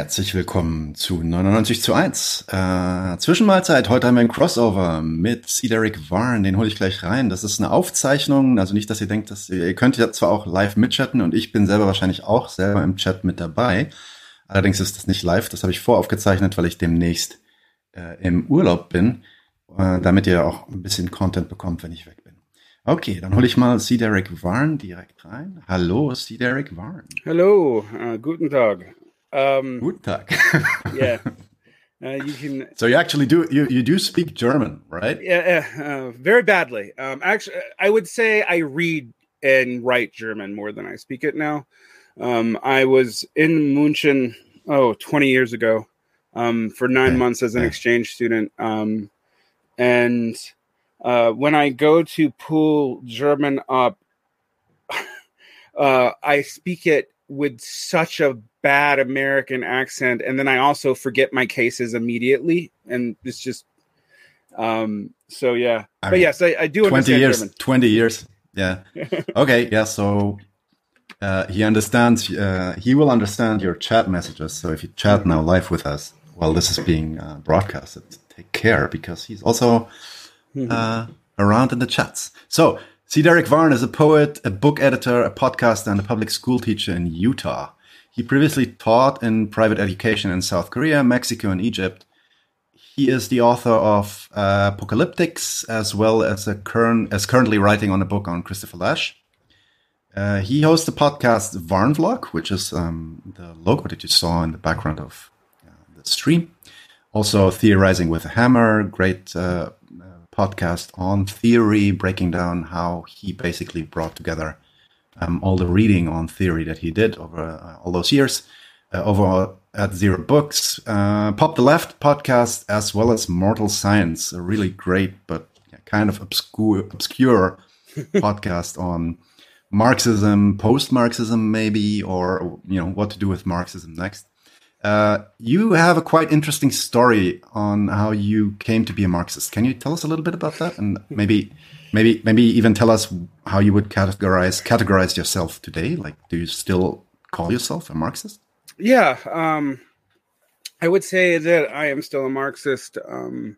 Herzlich willkommen zu 99 zu 1. Äh, Zwischenmahlzeit. Heute haben wir ein Crossover mit Cedric Warren. Den hole ich gleich rein. Das ist eine Aufzeichnung. Also nicht, dass ihr denkt, dass ihr, ihr könnt ja zwar auch live mitchatten und ich bin selber wahrscheinlich auch selber im Chat mit dabei. Allerdings ist das nicht live. Das habe ich voraufgezeichnet, weil ich demnächst äh, im Urlaub bin, äh, damit ihr auch ein bisschen Content bekommt, wenn ich weg bin. Okay, dann hole ich mal Cedric Warren direkt rein. Hallo, Cedric Warren. Hallo, uh, guten Tag. Um, Guten Tag. yeah. Uh, you can. So you actually do you, you do speak German, right? Yeah, uh, very badly. Um, actually, I would say I read and write German more than I speak it now. Um, I was in München oh 20 years ago um, for nine months as an exchange student, um, and uh, when I go to pull German up, uh, I speak it with such a bad American accent, and then I also forget my cases immediately, and it's just um. So yeah, I but mean, yes, I, I do. Twenty years. German. Twenty years. Yeah. okay. Yeah. So uh, he understands. Uh, he will understand your chat messages. So if you chat now live with us while this is being uh, broadcasted, take care because he's also mm-hmm. uh, around in the chats. So. C. Derrick Varn is a poet, a book editor, a podcaster, and a public school teacher in Utah. He previously taught in private education in South Korea, Mexico, and Egypt. He is the author of uh, Apocalyptics, as well as a current as currently writing on a book on Christopher Lasch. Uh, he hosts the podcast Varn Vlog, which is um, the logo that you saw in the background of uh, the stream. Also, Theorizing with a Hammer, great uh, podcast on theory, breaking down how he basically brought together um, all the reading on theory that he did over uh, all those years uh, over at Zero Books, uh, Pop the Left podcast, as well as Mortal Science, a really great but kind of obscure, obscure podcast on Marxism, post-Marxism, maybe, or you know what to do with Marxism next. Uh, you have a quite interesting story on how you came to be a Marxist. Can you tell us a little bit about that, and maybe maybe maybe even tell us how you would categorize categorize yourself today. Like do you still call yourself a marxist? Yeah um i would say that i am still a marxist um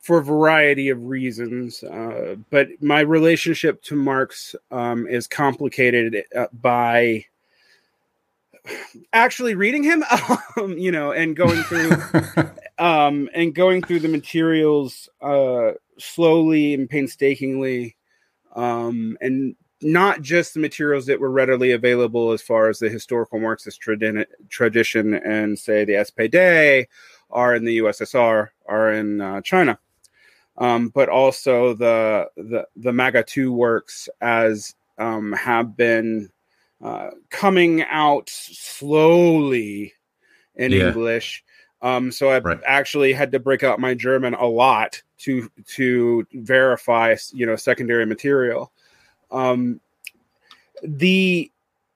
for a variety of reasons uh, but my relationship to marx um, is complicated uh, by actually reading him um, you know and going through um and going through the materials uh slowly and painstakingly, um, and not just the materials that were readily available as far as the historical Marxist tradi- tradition and say the SPD are in the USSR, are in uh, China, um, but also the the the MEGA two works as um, have been uh, coming out slowly in yeah. English. Um, so I've right. actually had to break out my German a lot to to verify you know secondary material. Um the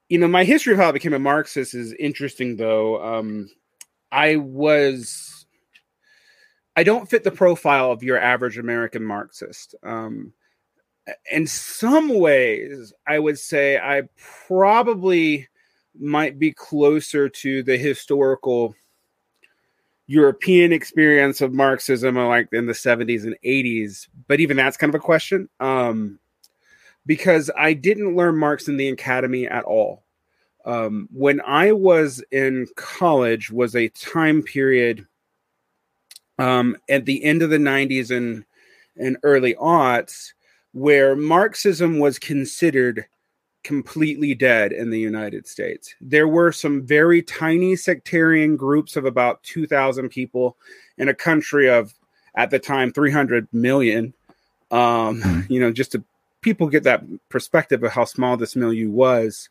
you know my history of how i became a marxist is interesting though. Um i was i don't fit the profile of your average american marxist. Um in some ways i would say i probably might be closer to the historical European experience of Marxism like in the 70s and 80s, but even that's kind of a question. Um, because I didn't learn Marx in the academy at all. Um, when I was in college was a time period um, at the end of the 90s and and early aughts where Marxism was considered completely dead in the United States. There were some very tiny sectarian groups of about 2,000 people in a country of, at the time, 300 million. Um, hmm. You know, just to people get that perspective of how small this milieu was.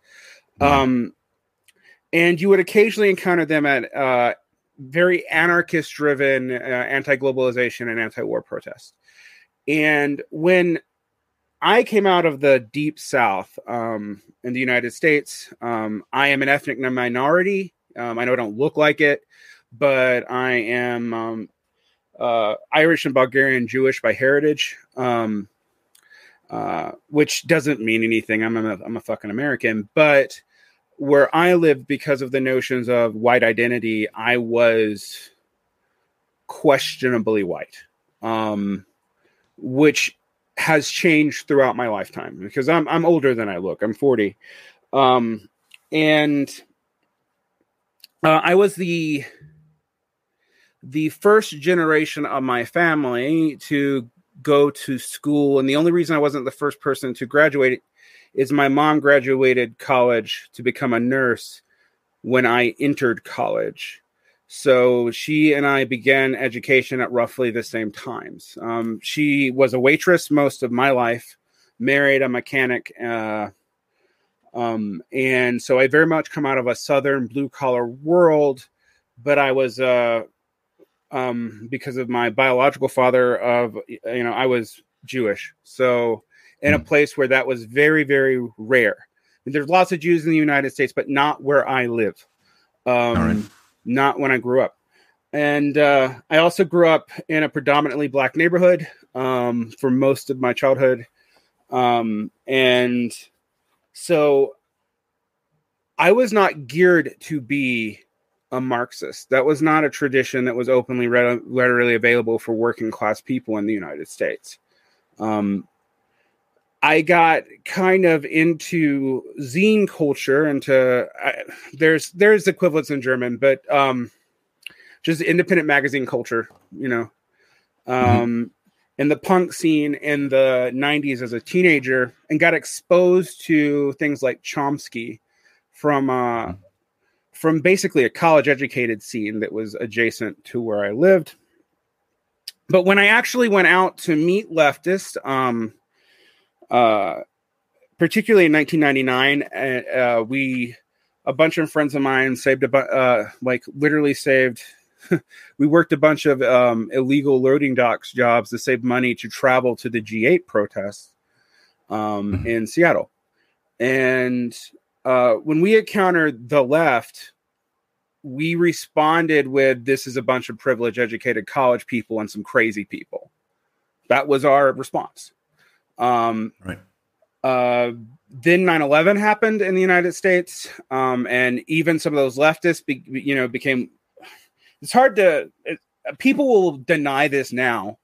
Um, and you would occasionally encounter them at uh, very anarchist driven uh, anti globalization and anti war protests. And when I came out of the deep South um, in the United States. Um, I am an ethnic minority. Um, I know I don't look like it, but I am um, uh, Irish and Bulgarian Jewish by heritage, um, uh, which doesn't mean anything. I'm a, I'm a fucking American, but where I lived, because of the notions of white identity, I was questionably white, um, which has changed throughout my lifetime because I'm I'm older than I look. I'm 40, um, and uh, I was the the first generation of my family to go to school, and the only reason I wasn't the first person to graduate is my mom graduated college to become a nurse when I entered college. So she and I began education at roughly the same times. Um, she was a waitress most of my life, married a mechanic, uh, um, and so I very much come out of a southern blue collar world. But I was, uh, um, because of my biological father, of you know, I was Jewish, so in a hmm. place where that was very, very rare. there's lots of Jews in the United States, but not where I live. Um, not when I grew up. And uh, I also grew up in a predominantly black neighborhood um, for most of my childhood. Um, and so I was not geared to be a Marxist. That was not a tradition that was openly readily available for working class people in the United States. Um, I got kind of into zine culture, into uh, there's there's equivalents in German, but um, just independent magazine culture, you know, mm-hmm. um, mm-hmm. in the punk scene in the '90s as a teenager, and got exposed to things like Chomsky from uh, mm-hmm. from basically a college educated scene that was adjacent to where I lived. But when I actually went out to meet leftists, um, uh, particularly in 1999, uh, uh, we a bunch of friends of mine saved a bu- uh, like literally saved. we worked a bunch of um, illegal loading docks jobs to save money to travel to the G8 protests um, mm-hmm. in Seattle, and uh, when we encountered the left, we responded with this is a bunch of privileged, educated college people and some crazy people. That was our response. Um, right. Uh, then 9/11 happened in the United States, um, and even some of those leftists, be, you know, became. It's hard to. It, people will deny this now,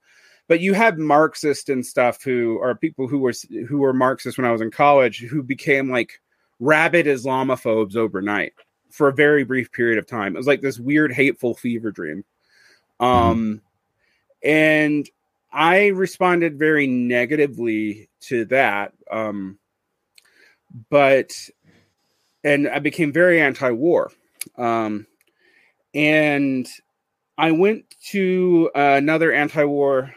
but you had Marxists and stuff who are people who were who were Marxists when I was in college who became like rabid Islamophobes overnight for a very brief period of time. It was like this weird hateful fever dream. Mm-hmm. Um, mm-hmm. and I responded very negatively to that. Um, but, and I became very anti war. Um, and I went to uh, another anti war,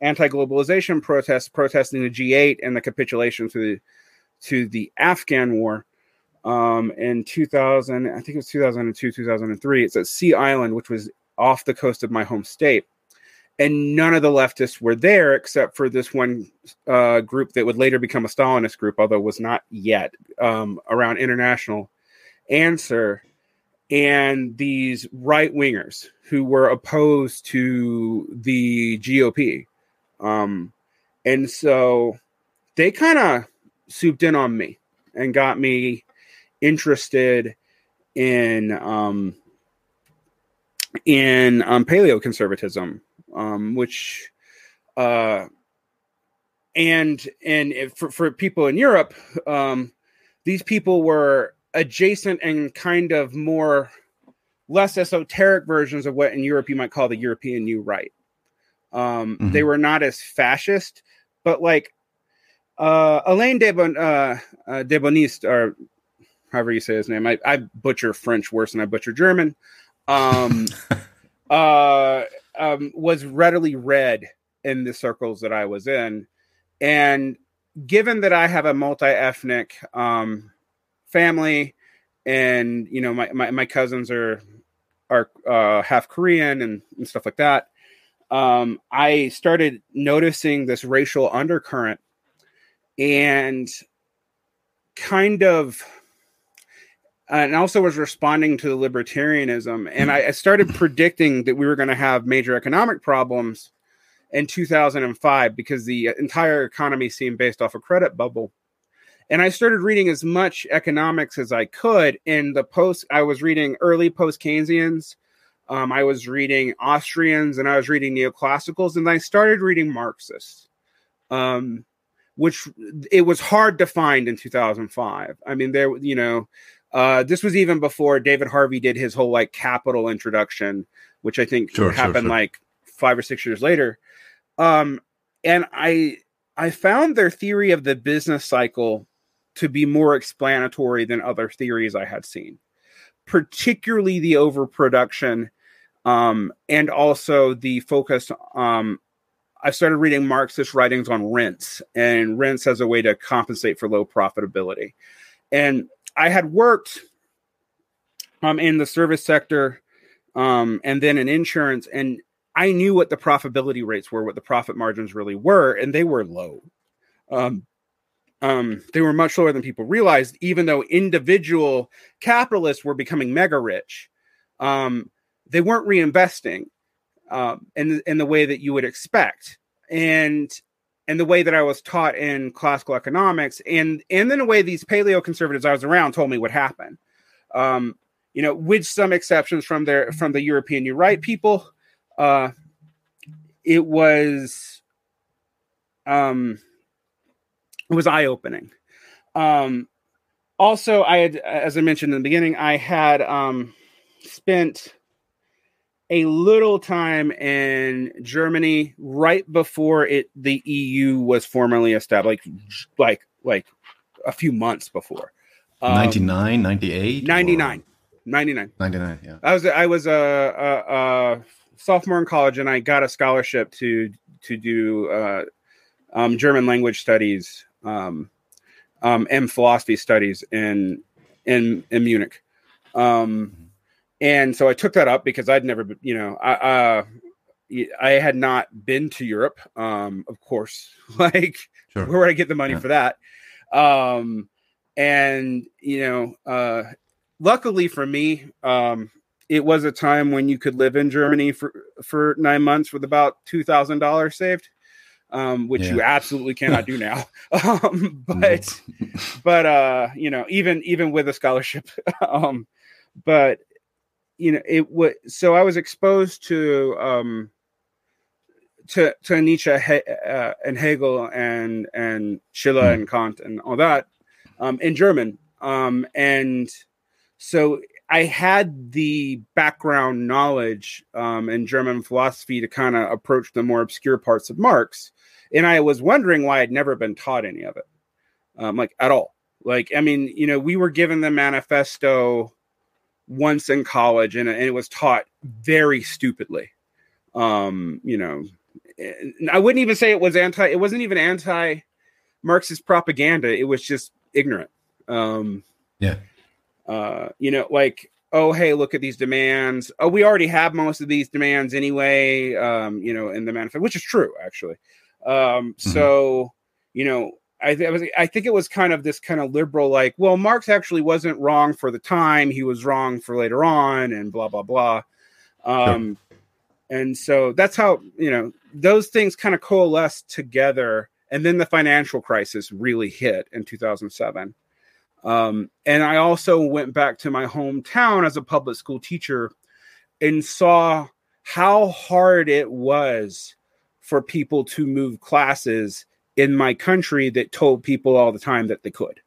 anti globalization protest, protesting the G8 and the capitulation to the, to the Afghan war. Um, in 2000, I think it was 2002, 2003. It's at Sea Island, which was off the coast of my home state and none of the leftists were there except for this one uh, group that would later become a Stalinist group, although it was not yet um, around international answer, and these right wingers who were opposed to the GOP, um, and so they kind of souped in on me and got me interested in um, in um, paleo conservatism um, which uh, and and for, for people in Europe, um, these people were adjacent and kind of more less esoteric versions of what in Europe you might call the European New Right. Um, mm-hmm. They were not as fascist, but like uh, Alain de, bon, uh, uh, de Boniste, or however you say his name, I, I butcher French worse than I butcher German. Um, uh, um, was readily read in the circles that I was in. And given that I have a multi ethnic um, family, and you know my, my, my cousins are are uh, half Korean and, and stuff like that, um, I started noticing this racial undercurrent and kind of and also was responding to the libertarianism. And I, I started predicting that we were going to have major economic problems in 2005 because the entire economy seemed based off a credit bubble. and I started reading as much economics as I could. In the post, I was reading early post Keynesians, um, I was reading Austrians, and I was reading neoclassicals, and I started reading Marxists, um, which it was hard to find in 2005. I mean, there, you know, uh, this was even before David Harvey did his whole like capital introduction, which I think sure, happened sure, sure. like five or six years later. Um, and I I found their theory of the business cycle to be more explanatory than other theories I had seen, particularly the overproduction um, and also the focus. Um, I started reading Marxist writings on rents and rents as a way to compensate for low profitability. And I had worked um, in the service sector um, and then in insurance, and I knew what the profitability rates were, what the profit margins really were, and they were low. Um, um, they were much lower than people realized, even though individual capitalists were becoming mega rich. Um, they weren't reinvesting um, in, in the way that you would expect. And and the way that I was taught in classical economics, and and then the way these paleo conservatives I was around told me would happen. Um, you know, with some exceptions from their from the European New Right people, uh, it was um, it was eye opening. Um, also, I had, as I mentioned in the beginning, I had um, spent a little time in Germany right before it the EU was formally established, like like like a few months before. Um, 99, 98? 99. 99. 99, yeah. I was I was a, a, a sophomore in college and I got a scholarship to to do uh, um, German language studies um, um, and philosophy studies in in in Munich. Um, and so I took that up because I'd never, you know, I uh, I had not been to Europe. Um, of course, like sure. where would I get the money yeah. for that? Um, and you know, uh, luckily for me, um, it was a time when you could live in Germany for for nine months with about two thousand dollars saved, um, which yeah. you absolutely cannot do now. um, but but uh, you know, even even with a scholarship, um, but you know, it would. So I was exposed to um, to to Nietzsche uh, and Hegel and and Schiller mm. and Kant and all that um, in German, um, and so I had the background knowledge um, in German philosophy to kind of approach the more obscure parts of Marx, and I was wondering why I'd never been taught any of it, um, like at all. Like, I mean, you know, we were given the manifesto once in college, and, and it was taught very stupidly. Um, you know, I wouldn't even say it was anti. It wasn't even anti Marxist propaganda. It was just ignorant. Um, yeah uh, you know, like, oh, hey, look at these demands. Oh, we already have most of these demands anyway, um, you know, in the manifest, which is true, actually. Um, mm-hmm. So, you know, I, th- I, was, I think it was kind of this kind of liberal, like, well, Marx actually wasn't wrong for the time; he was wrong for later on, and blah blah blah. Um, sure. And so that's how you know those things kind of coalesced together, and then the financial crisis really hit in 2007. Um, and I also went back to my hometown as a public school teacher and saw how hard it was for people to move classes in my country that told people all the time that they could.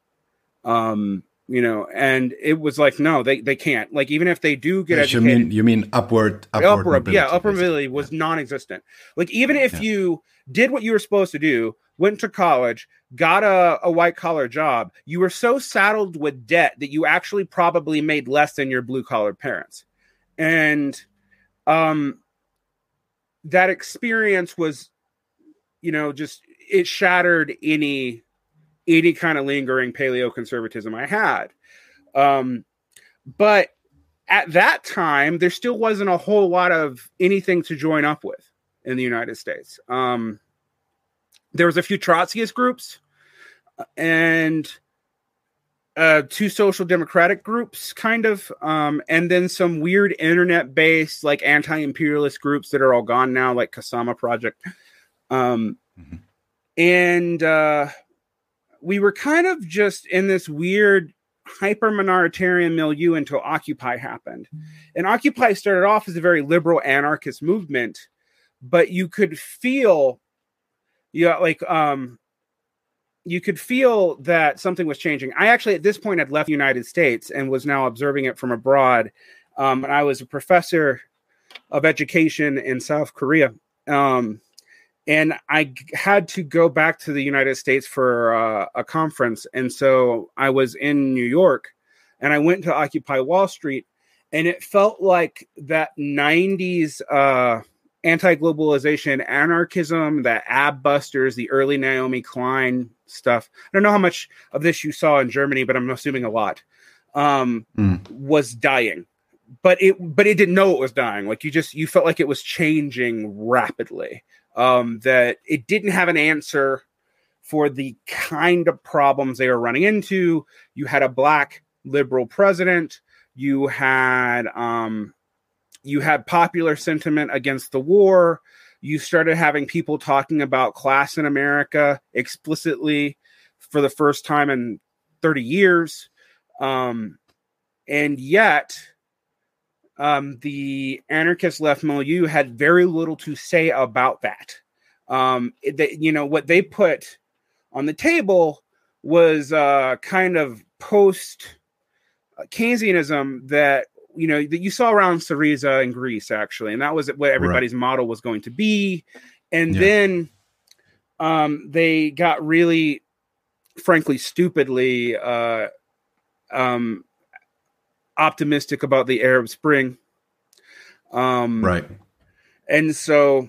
Um, you know, and it was like, no, they, they can't. Like, even if they do get educated, you mean you mean upward, upward, upward mobility, yeah, upward mobility was yeah. non-existent. Like, even if yeah. you did what you were supposed to do, went to college, got a, a white collar job, you were so saddled with debt that you actually probably made less than your blue collar parents. And um, that experience was, you know, just it shattered any any kind of lingering paleo conservatism I had. Um, but at that time, there still wasn't a whole lot of anything to join up with in the United States. Um, there was a few Trotskyist groups and uh, two social democratic groups, kind of, um, and then some weird internet based like anti imperialist groups that are all gone now, like Kasama Project. Um, mm-hmm. And uh, we were kind of just in this weird hyper minoritarian milieu until Occupy happened. And Occupy started off as a very liberal anarchist movement, but you could feel, yeah, like um, you could feel that something was changing. I actually at this point had left the United States and was now observing it from abroad. Um, and I was a professor of education in South Korea. Um, and I had to go back to the United States for uh, a conference, and so I was in New York, and I went to Occupy Wall Street, and it felt like that '90s uh, anti-globalization anarchism, that Adbusters, the early Naomi Klein stuff. I don't know how much of this you saw in Germany, but I'm assuming a lot. Um, mm. Was dying, but it but it didn't know it was dying. Like you just you felt like it was changing rapidly um, that it didn't have an answer for the kind of problems they were running into. You had a black liberal president. You had um, you had popular sentiment against the war. You started having people talking about class in America explicitly for the first time in 30 years. Um, and yet, um, the anarchist left milieu had very little to say about that. Um, they, you know, what they put on the table was uh, kind of post Keynesianism that you know that you saw around Syriza in Greece actually, and that was what everybody's right. model was going to be. And yeah. then um, they got really, frankly, stupidly uh, um, optimistic about the Arab Spring. Um, right. And so,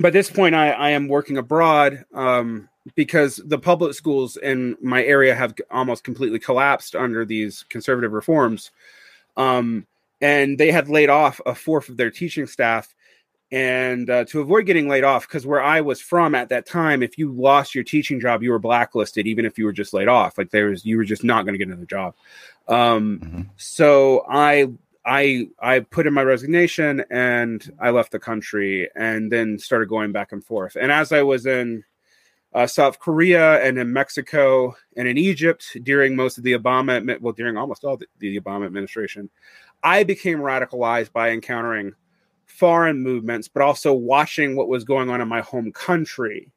by this point, I, I am working abroad um, because the public schools in my area have almost completely collapsed under these conservative reforms. Um, and they had laid off a fourth of their teaching staff. And uh, to avoid getting laid off, because where I was from at that time, if you lost your teaching job, you were blacklisted, even if you were just laid off. Like there was, you were just not going to get another job. Um, mm-hmm. So I I I put in my resignation and I left the country and then started going back and forth. And as I was in uh, South Korea and in Mexico and in Egypt during most of the Obama, well, during almost all the, the Obama administration, I became radicalized by encountering foreign movements, but also watching what was going on in my home country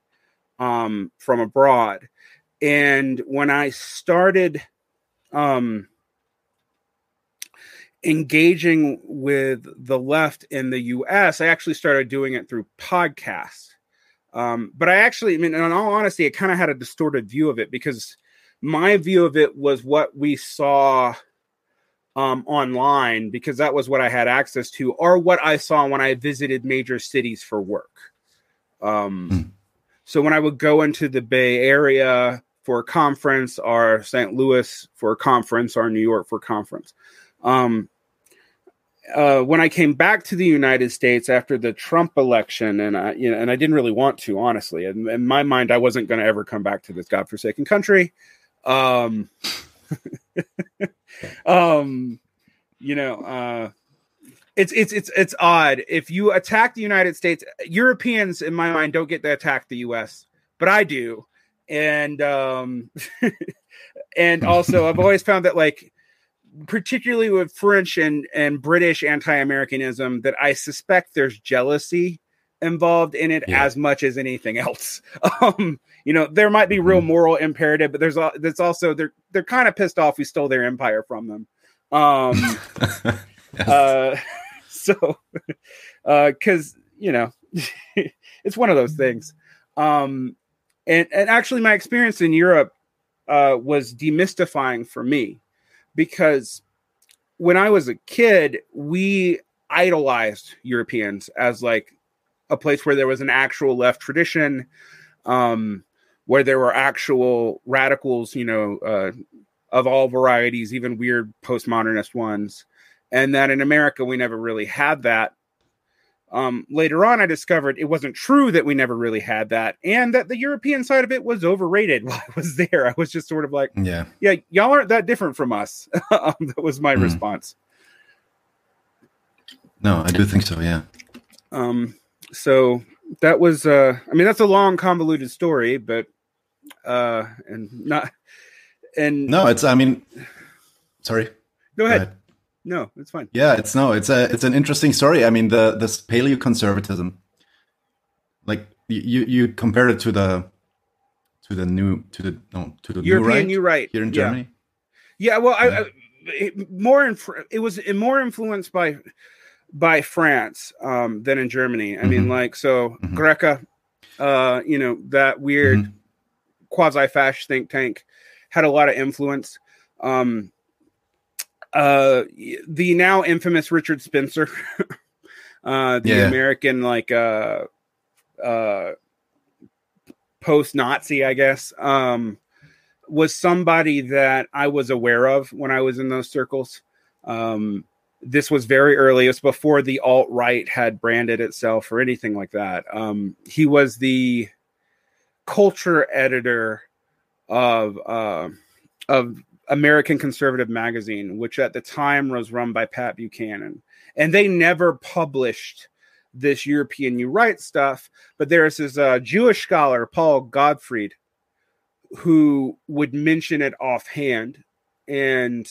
um, from abroad. And when I started um, engaging with the left in the US, I actually started doing it through podcasts. Um, but I actually, I mean, in all honesty, I kind of had a distorted view of it because my view of it was what we saw um, online because that was what I had access to, or what I saw when I visited major cities for work. Um, mm. So when I would go into the Bay Area for a conference, or St. Louis for a conference, or New York for a conference, um, uh, when I came back to the United States after the Trump election, and I, you know, and I didn't really want to, honestly. In, in my mind, I wasn't going to ever come back to this godforsaken country. Um, um, you know, uh, it's it's it's it's odd if you attack the United States. Europeans, in my mind, don't get to attack the U.S., but I do, and um, and also I've always found that like particularly with French and, and British anti Americanism, that I suspect there's jealousy involved in it yeah. as much as anything else. Um, you know, there might be real mm-hmm. moral imperative, but there's that's also they're they're kind of pissed off we stole their empire from them. Um, yes. uh, so, because uh, you know, it's one of those things. Um, and and actually, my experience in Europe uh, was demystifying for me because when I was a kid, we idolized Europeans as like a place where there was an actual left tradition, um, where there were actual radicals, you know, uh, of all varieties, even weird postmodernist ones. And that in America, we never really had that. Um, later on, I discovered it wasn't true that we never really had that, and that the European side of it was overrated while I was there. I was just sort of like, yeah, yeah, y'all aren't that different from us. um, that was my mm. response. No, I do think so. Yeah. Um. So that was, uh, I mean, that's a long, convoluted story, but uh, and not and no, it's I mean, sorry. Go ahead. Go ahead. No, it's fine. Yeah, it's no, it's a it's an interesting story. I mean, the this paleoconservatism, like you you compare it to the to the new to the no to the European new right, new right here in. Germany. Yeah, well, yeah. I, I it, more in, it was more influenced by by France um, than in Germany. I mm-hmm. mean, like so mm-hmm. GRECE, uh, you know, that weird mm-hmm. quasi-fascist think tank had a lot of influence. Um, uh, the now infamous Richard Spencer, uh, the yeah. American like uh, uh, post-Nazi, I guess, um, was somebody that I was aware of when I was in those circles. Um, this was very early. It was before the alt right had branded itself or anything like that. Um, he was the culture editor of uh, of American Conservative Magazine, which at the time was run by Pat Buchanan, and they never published this European New Right stuff. But there is this uh, Jewish scholar, Paul Gottfried, who would mention it offhand, and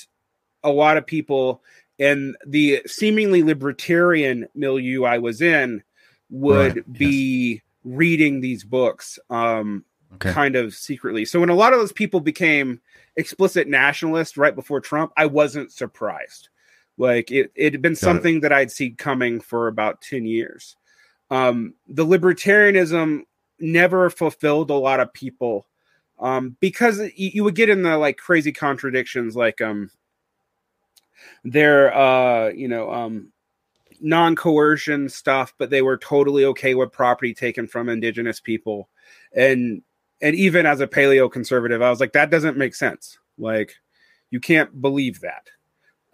a lot of people and the seemingly libertarian milieu I was in would right, be yes. reading these books um, okay. kind of secretly. So when a lot of those people became explicit nationalists right before Trump, I wasn't surprised. Like it, it had been Got something it. that I'd seen coming for about 10 years. Um, the libertarianism never fulfilled a lot of people um, because you, you would get in the like crazy contradictions like um, their uh you know um non-coercion stuff but they were totally okay with property taken from indigenous people. And and even as a paleo conservative i was like that doesn't make sense. Like you can't believe that.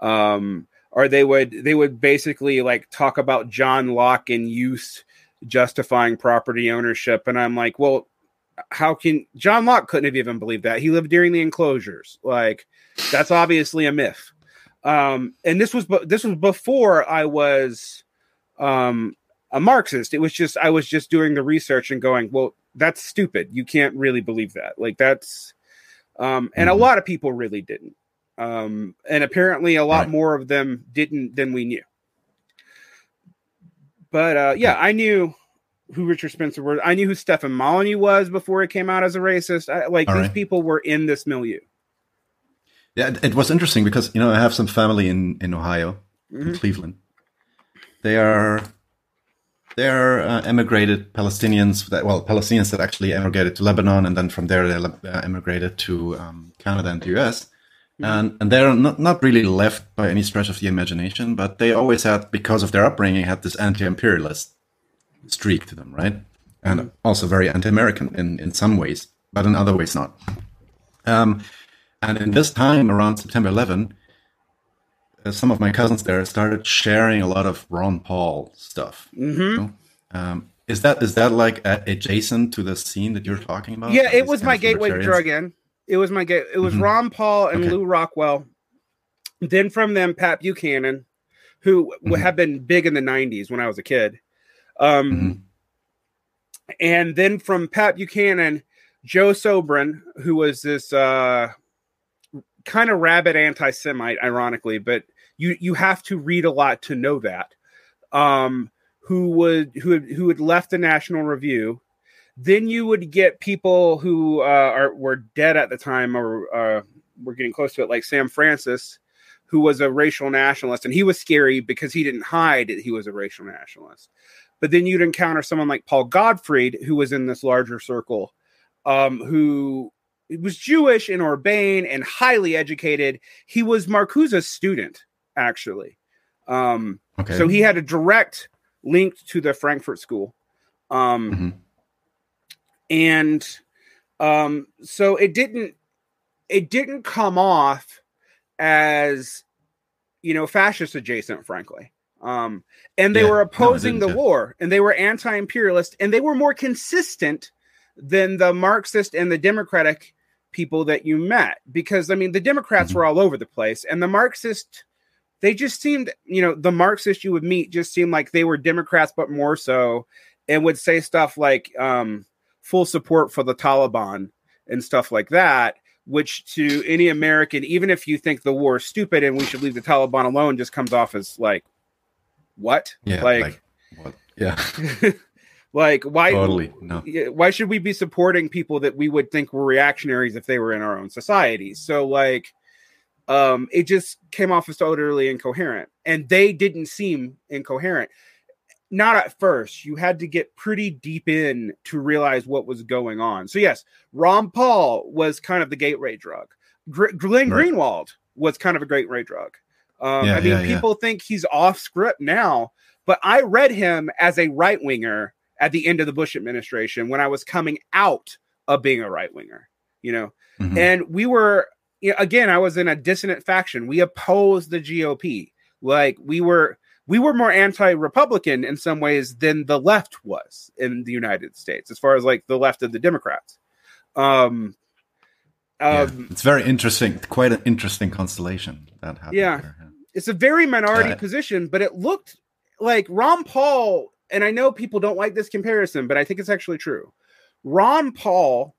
Um or they would they would basically like talk about john locke and use justifying property ownership. And i'm like well how can john locke couldn't have even believed that. He lived during the enclosures. Like that's obviously a myth um, and this was this was before I was um, a Marxist. It was just I was just doing the research and going, well, that's stupid. You can't really believe that. Like that's, um, and mm-hmm. a lot of people really didn't. Um, and apparently a lot right. more of them didn't than we knew. But uh, yeah, I knew who Richard Spencer was. I knew who Stefan Molyneux was before it came out as a racist. I, like All these right. people were in this milieu. Yeah, it was interesting because you know I have some family in in Ohio, mm-hmm. in Cleveland. They are they are uh, emigrated Palestinians that well Palestinians that actually emigrated to Lebanon and then from there they uh, emigrated to um, Canada and the US. Mm-hmm. And and they're not not really left by any stretch of the imagination, but they always had because of their upbringing had this anti-imperialist streak to them, right? And mm-hmm. also very anti-American in in some ways, but in other ways not. Um, and in this time, around September 11, uh, some of my cousins there started sharing a lot of Ron Paul stuff. Mm-hmm. You know? um, is that is that like adjacent to the scene that you're talking about? Yeah, it was my gateway drug in. It was my gate. It was mm-hmm. Ron Paul and okay. Lew Rockwell. Then from them, Pat Buchanan, who mm-hmm. had been big in the '90s when I was a kid. Um, mm-hmm. and then from Pat Buchanan, Joe Sobran, who was this uh, kind of rabid anti-Semite, ironically, but you you have to read a lot to know that. Um, who would who had, who had left the National Review. Then you would get people who uh, are were dead at the time or uh, were getting close to it, like Sam Francis, who was a racial nationalist, and he was scary because he didn't hide that he was a racial nationalist. But then you'd encounter someone like Paul Gottfried, who was in this larger circle, um, who was Jewish and urbane and highly educated. He was Marcuse's student, actually. Um, okay. So he had a direct link to the Frankfurt School. Um, mm-hmm. And um, so it didn't it didn't come off as you know fascist adjacent, frankly. Um, and they yeah, were opposing no, the war, and they were anti-imperialist, and they were more consistent than the Marxist and the Democratic people that you met because I mean the Democrats mm-hmm. were all over the place and the Marxist they just seemed you know the Marxist you would meet just seemed like they were Democrats but more so and would say stuff like um, full support for the Taliban and stuff like that which to any American, even if you think the war is stupid and we should leave the Taliban alone, just comes off as like, what? Yeah, like, like what? Yeah, like why? totally. No, Why should we be supporting people that we would think were reactionaries if they were in our own society? So like, um, it just came off as totally incoherent, and they didn't seem incoherent. Not at first. You had to get pretty deep in to realize what was going on. So yes, Ron Paul was kind of the gateway drug. Gr- Glenn Right. Greenwald was kind of a gateway drug. Um, Yeah, I mean, yeah, yeah. people think he's off script now, but I read him as a right winger at the end of the Bush administration when I was coming out of being a right winger. You know, Mhm. and we were you know, again i was in a dissonant faction we opposed the gop like we were we were more anti-republican in some ways than the left was in the united states as far as like the left of the democrats um Yeah. um it's very interesting. Quite an interesting constellation that happened. Yeah. there, it's a very minority Yeah. position but it looked like ron paul and i know people don't like this comparison but i think it's actually true. Ron paul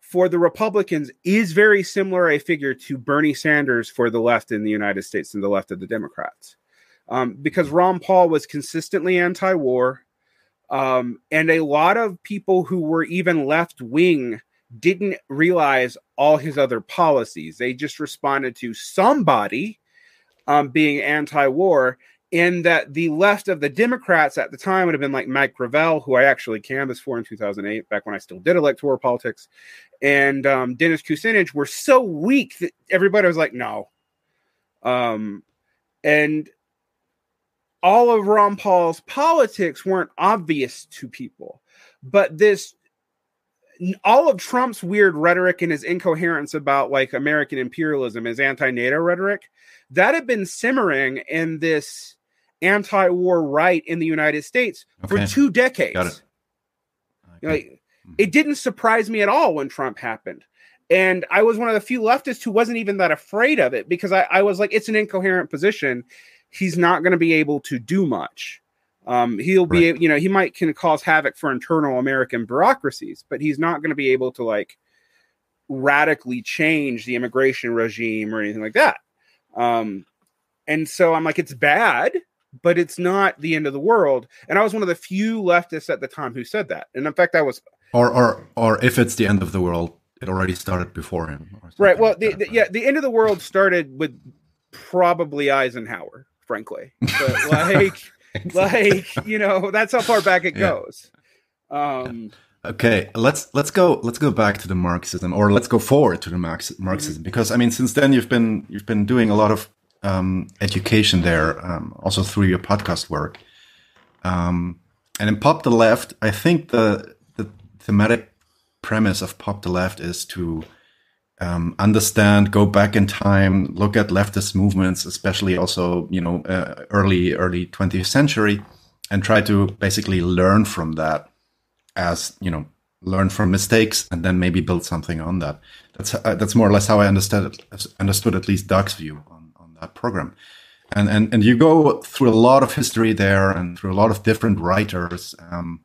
for the republicans is very similar a figure to bernie sanders for the left in the united states and the left of the democrats. Um, because ron paul was consistently anti-war um, and a lot of people who were even left wing didn't realize all his other policies. They just responded to somebody um, being anti-war, and that the left of the Democrats at the time would have been like Mike Gravel, who I actually canvassed for in 2008, back when I still did electoral politics, and um, Dennis Kucinich were so weak that everybody was like, no. Um, and all of Ron Paul's politics weren't obvious to people, but this all of Trump's weird rhetoric and his incoherence about like American imperialism, his anti-NATO rhetoric, that had been simmering in this anti-war right in the United States for two decades. It. Okay. Like, it didn't surprise me at all when Trump happened. And I was one of the few leftists who wasn't even that afraid of it because I, I was like, it's an incoherent position. He's not going to be able to do much. Um, he'll be, Right. you know, he might can cause havoc for internal American bureaucracies, but he's not going to be able to like radically change the immigration regime or anything like that. Um, and so I'm like, it's bad, but it's not the end of the world. And I was one of the few leftists at the time who said that. And in fact, I was Or, or, or if it's the end of the world, it already started before him. right. Well, like the, the, yeah, the end of the world started with probably Eisenhower, frankly. But like, like you know, that's how far back it Yeah. goes. Um, Okay, let's let's go let's go back to the Marxism, or let's go forward to the Marx, Marxism, because I mean, since then you've been you've been doing a lot of um, education there, um, also through your podcast work. Um, and in Pop the Left, I think the the thematic premise of Pop the Left is to um, understand, go back in time, look at leftist movements, especially also you know uh, early early 20th century, and try to basically learn from that as you know learn from mistakes and then maybe build something on that that's uh, that's more or less how i understood it understood at least doug's view that program. And, and and you go through a lot of history there and through a lot of different writers um,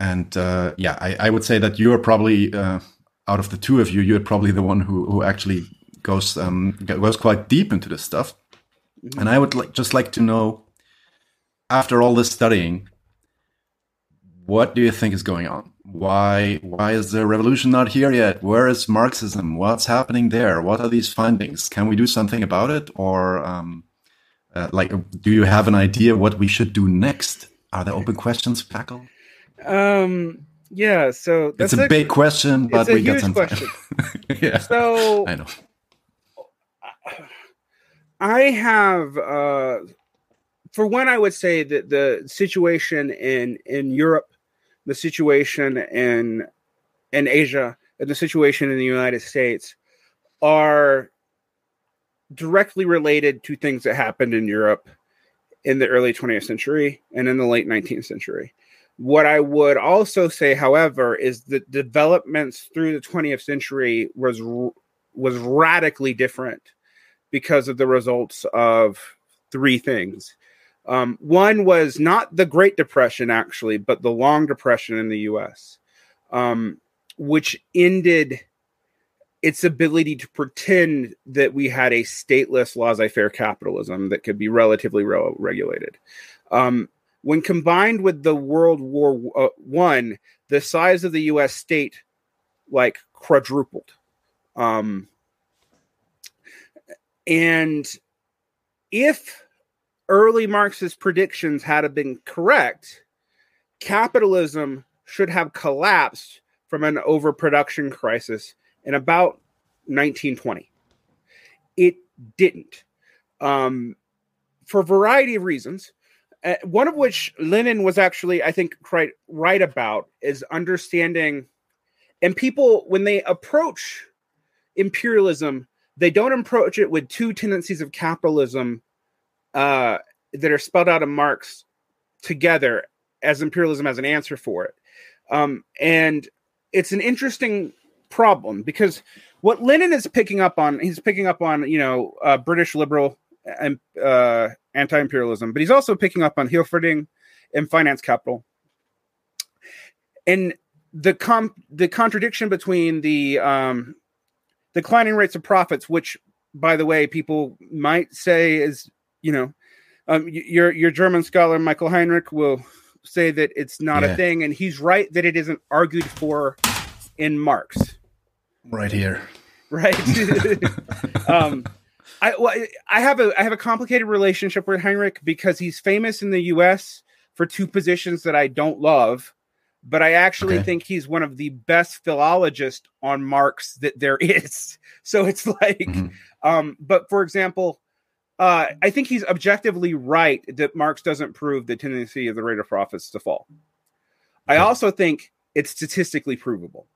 and uh, yeah I, I would say that you are probably uh, out of the two of you you're probably the one who, who actually goes um, goes quite deep into this stuff. And i would like, just like to know after all this studying what do you think is going on? Why why is the revolution not here yet? Where is Marxism? What's happening there? What are these findings? Can we do something about it, or um, uh, like, do you have an idea what we should do next? Are there open questions, Packle? um, yeah. So It's a big question, but a we got huge some time. question. yeah, So I know. I have, uh, for one, I would say that the situation in in Europe, the situation in in Asia, and the situation in the United States are directly related to things that happened in Europe in the early 20th century and in the late 19th century. What I would also say, however, is that developments through the 20th century was was radically different because of the results of three things. Um, one was not the Great Depression, actually, but the Long Depression in the U.S. Um, which ended its ability to pretend that we had a stateless laissez-faire capitalism that could be relatively re- regulated. Um, when combined with the World War uh, One, the size of the U.S. state like quadrupled. Um, and if early Marxist predictions had been correct, capitalism should have collapsed from an overproduction crisis in about 1920. It didn't. Um, for a variety of reasons, uh, one of which Lenin was actually, I think, quite right about is understanding. And people, when they approach imperialism, they don't approach it with two tendencies of capitalism uh, that are spelled out in Marx together as imperialism as an answer for it. Um, and it's an interesting problem because what Lenin is picking up on, he's picking up on, you know, uh, British liberal and uh, anti-imperialism, but he's also picking up on Hilferding and finance capital. And the the contradiction between the um, declining rates of profits, which, by the way, people might say is, you know, um, your your German scholar Michael Heinrich will say that it's not yeah. a thing, and he's right that it isn't argued for in Marx. Right here. Right. um, I well, I have a I have a complicated relationship with Heinrich because he's famous in the U.S. for two positions that I don't love, but I actually okay. think he's one of the best philologists on Marx that there is. So it's like, mm-hmm. um, but for example, uh, I think he's objectively right that Marx doesn't prove the tendency of the rate of profits to fall. I also think it's statistically provable.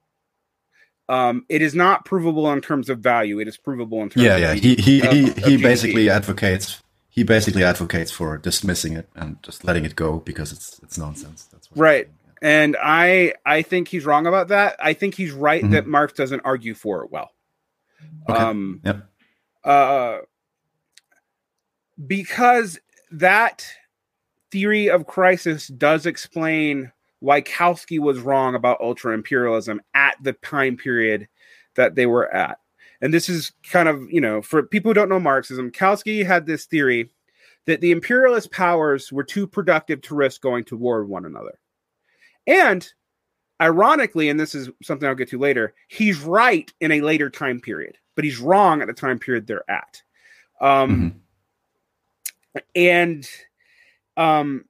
Um, it is not provable in terms of value. It is provable in terms. Yeah, yeah. He he of, he, he basically advocates. He basically advocates for dismissing it and just letting it go because it's it's nonsense. That's right. And I I think he's wrong about that. I think he's right mm-hmm. that Marx doesn't argue for it well. Okay. Um, yep. Uh, because that theory of crisis does explain why Kautsky was wrong about ultra imperialism at the time period that they were at. And this is kind of, you know, for people who don't know Marxism, Kautsky had this theory that the imperialist powers were too productive to risk going to war with one another. And ironically, and this is something I'll get to later, he's right in a later time period, but he's wrong at the time period they're at. Um, mm-hmm and um,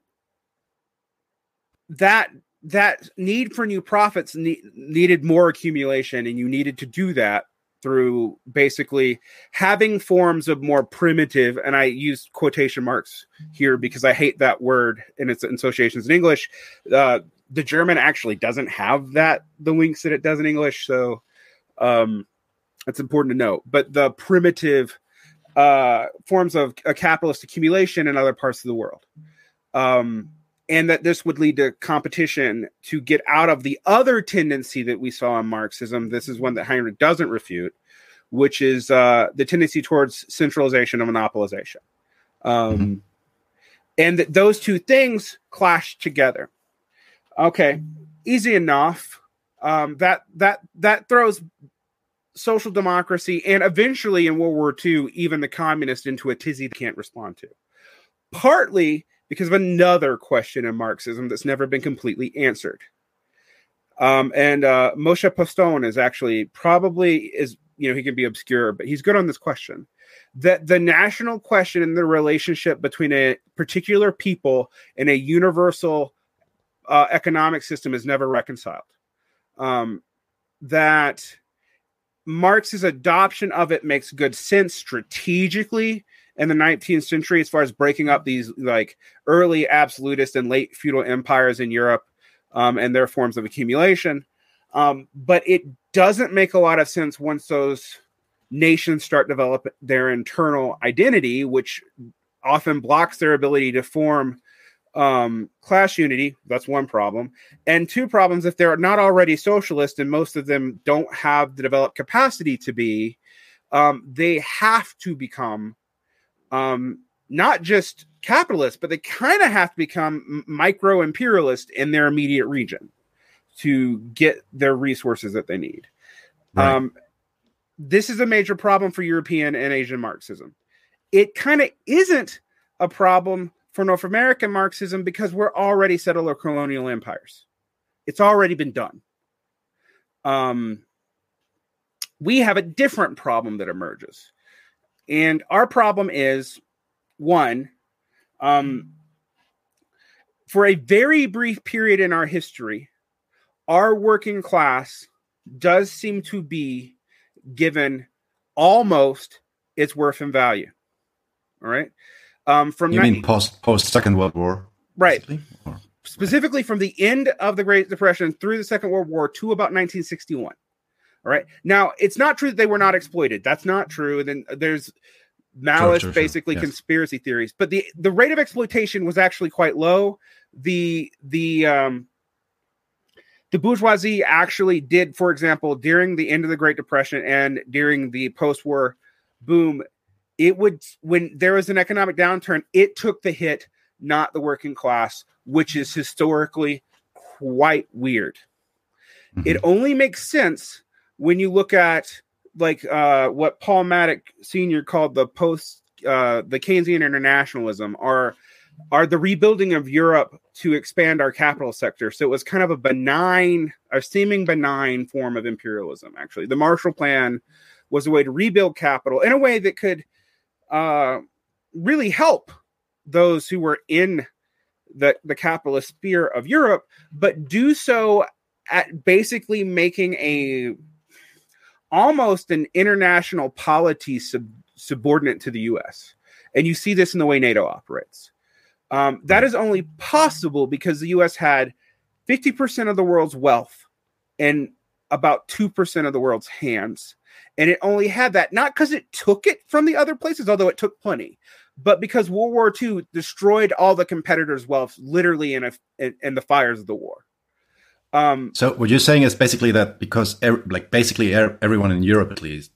that that need for new profits ne- needed more accumulation, and you needed to do that through basically having forms of more primitive and i use quotation marks here because i hate that word and its associations in english. Uh, the german actually doesn't have that the links that it does in english so um, that's important to note. But the primitive uh, forms of a capitalist accumulation in other parts of the world. Um, and that this would lead to competition to get out of the other tendency that we saw in Marxism. This is one that Heinrich doesn't refute, which is uh, the tendency towards centralization and monopolization. Um, mm-hmm. And that those two things clash together. Okay, easy enough. Um, that that that throws social democracy and eventually in World War II, even the communists into a tizzy they can't respond to. Partly because of another question in Marxism that's never been completely answered. Um, and uh, Moshe Postone is actually probably is you know he can be obscure, but he's good on this question. That the national question and the relationship between a particular people and a universal uh, economic system is never reconciled. Um, that Marx's adoption of it makes good sense strategically in the 19th century as far as breaking up these like early absolutist and late feudal empires in Europe um, and their forms of accumulation. Um, but it doesn't make a lot of sense once those nations start develop their internal identity, which often blocks their ability to form um, class unity. That's one problem. And two problems if they're not already socialist, and most of them don't have the developed capacity to be, um, they have to become um, not just capitalist, but they kind of have to become micro imperialist in their immediate region. to get their resources that they need. Right. Um, this is a major problem for European and Asian Marxism. It kind of isn't a problem for North American Marxism because we're already settler colonial empires. It's already been done. Um, we have a different problem that emerges. And our problem is one, um, for a very brief period in our history, our working class does seem to be given almost its worth and value. All right. Um, from you 90- mean post post Second World War, right? Or- Specifically, from the end of the Great Depression through the Second World War to about 1961. All right. Now, it's not true that they were not exploited. That's not true. And then there's malice, sure, sure, basically sure. Yes. conspiracy theories. But the the rate of exploitation was actually quite low. The the um the bourgeoisie actually did, for example, during the end of the Great Depression and during the post-war boom, it would when there was an economic downturn, it took the hit, not the working class, which is historically quite weird. Mm-hmm. It only makes sense when you look at like uh, what Paul Mattick Sr. called the post uh, the Keynesian internationalism or are the rebuilding of Europe to expand our capital sector. So it was kind of a benign, a seeming benign form of imperialism, actually. The Marshall Plan was a way to rebuild capital in a way that could uh, really help those who were in the, the capitalist sphere of Europe, but do so at basically making a almost an international polity sub, subordinate to the US. And you see this in the way NATO operates. Um, that is only possible because the US had 50% of the world's wealth and about 2% of the world's hands. And it only had that not because it took it from the other places, although it took plenty, but because World War II destroyed all the competitors' wealth literally in, a, in, in the fires of the war. Um, so what you're saying is basically that because er, like basically er, everyone in Europe at least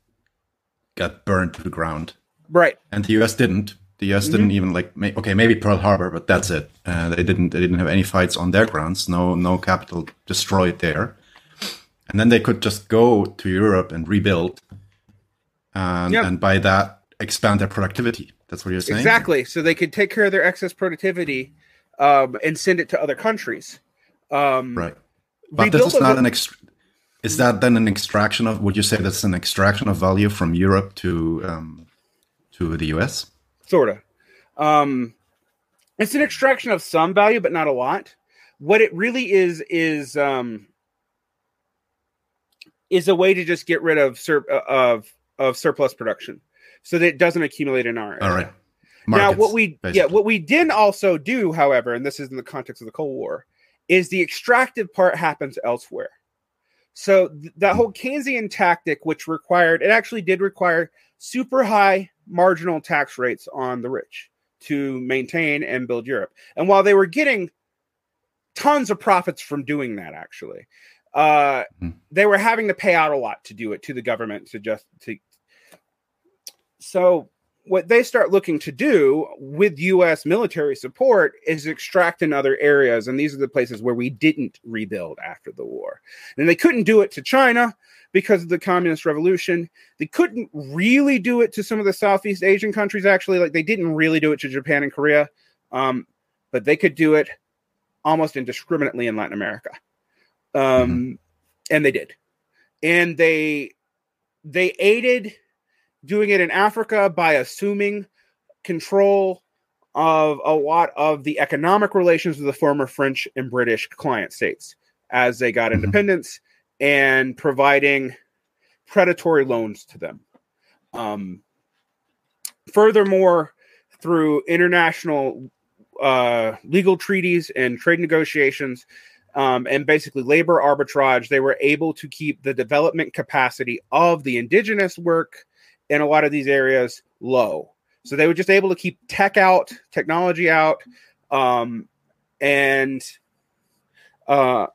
got burned to the ground, right? And the US didn't. The US mm-hmm. didn't even like may, okay maybe Pearl Harbor, but that's it. Uh, they didn't they didn't have any fights on their grounds. No no capital destroyed there, and then they could just go to Europe and rebuild, and yep. and by that expand their productivity. That's what you're saying. Exactly. So they could take care of their excess productivity um, and send it to other countries. Um, right. But this is not an ext- is that then an extraction of? Would you say that's an extraction of value from Europe to um, to the US? Sorta. Um, it's an extraction of some value, but not a lot. What it really is is um, is a way to just get rid of sur- uh, of of surplus production, so that it doesn't accumulate in our. Area. All right. Markets, now, what we basically. yeah, what we didn't also do, however, and this is in the context of the Cold War, is the extractive part happens elsewhere. So th- that whole Keynesian tactic, which required it actually did require super high marginal tax rates on the rich to maintain and build Europe. And while they were getting tons of profits from doing that, actually, uh, mm. they were having to pay out a lot to do it to the government to just to. So what they start looking to do with US military support is extract in other areas. And these are the places where we didn't rebuild after the war. And they couldn't do it to China because of the communist revolution. They couldn't really do it to some of the Southeast Asian countries, actually. Like they didn't really do it to Japan and Korea. Um, but they could do it almost indiscriminately in Latin America. Um, mm-hmm. And they did. And they they aided doing it in Africa by assuming control of a lot of the economic relations with the former French and British client states as they got mm-hmm. independence and providing predatory loans to them. Um, furthermore, through international uh, legal treaties and trade negotiations, um, and basically labor arbitrage, they were able to keep the development capacity of the indigenous work in a lot of these areas low. So they were just able to keep tech out, technology out, um, and uh,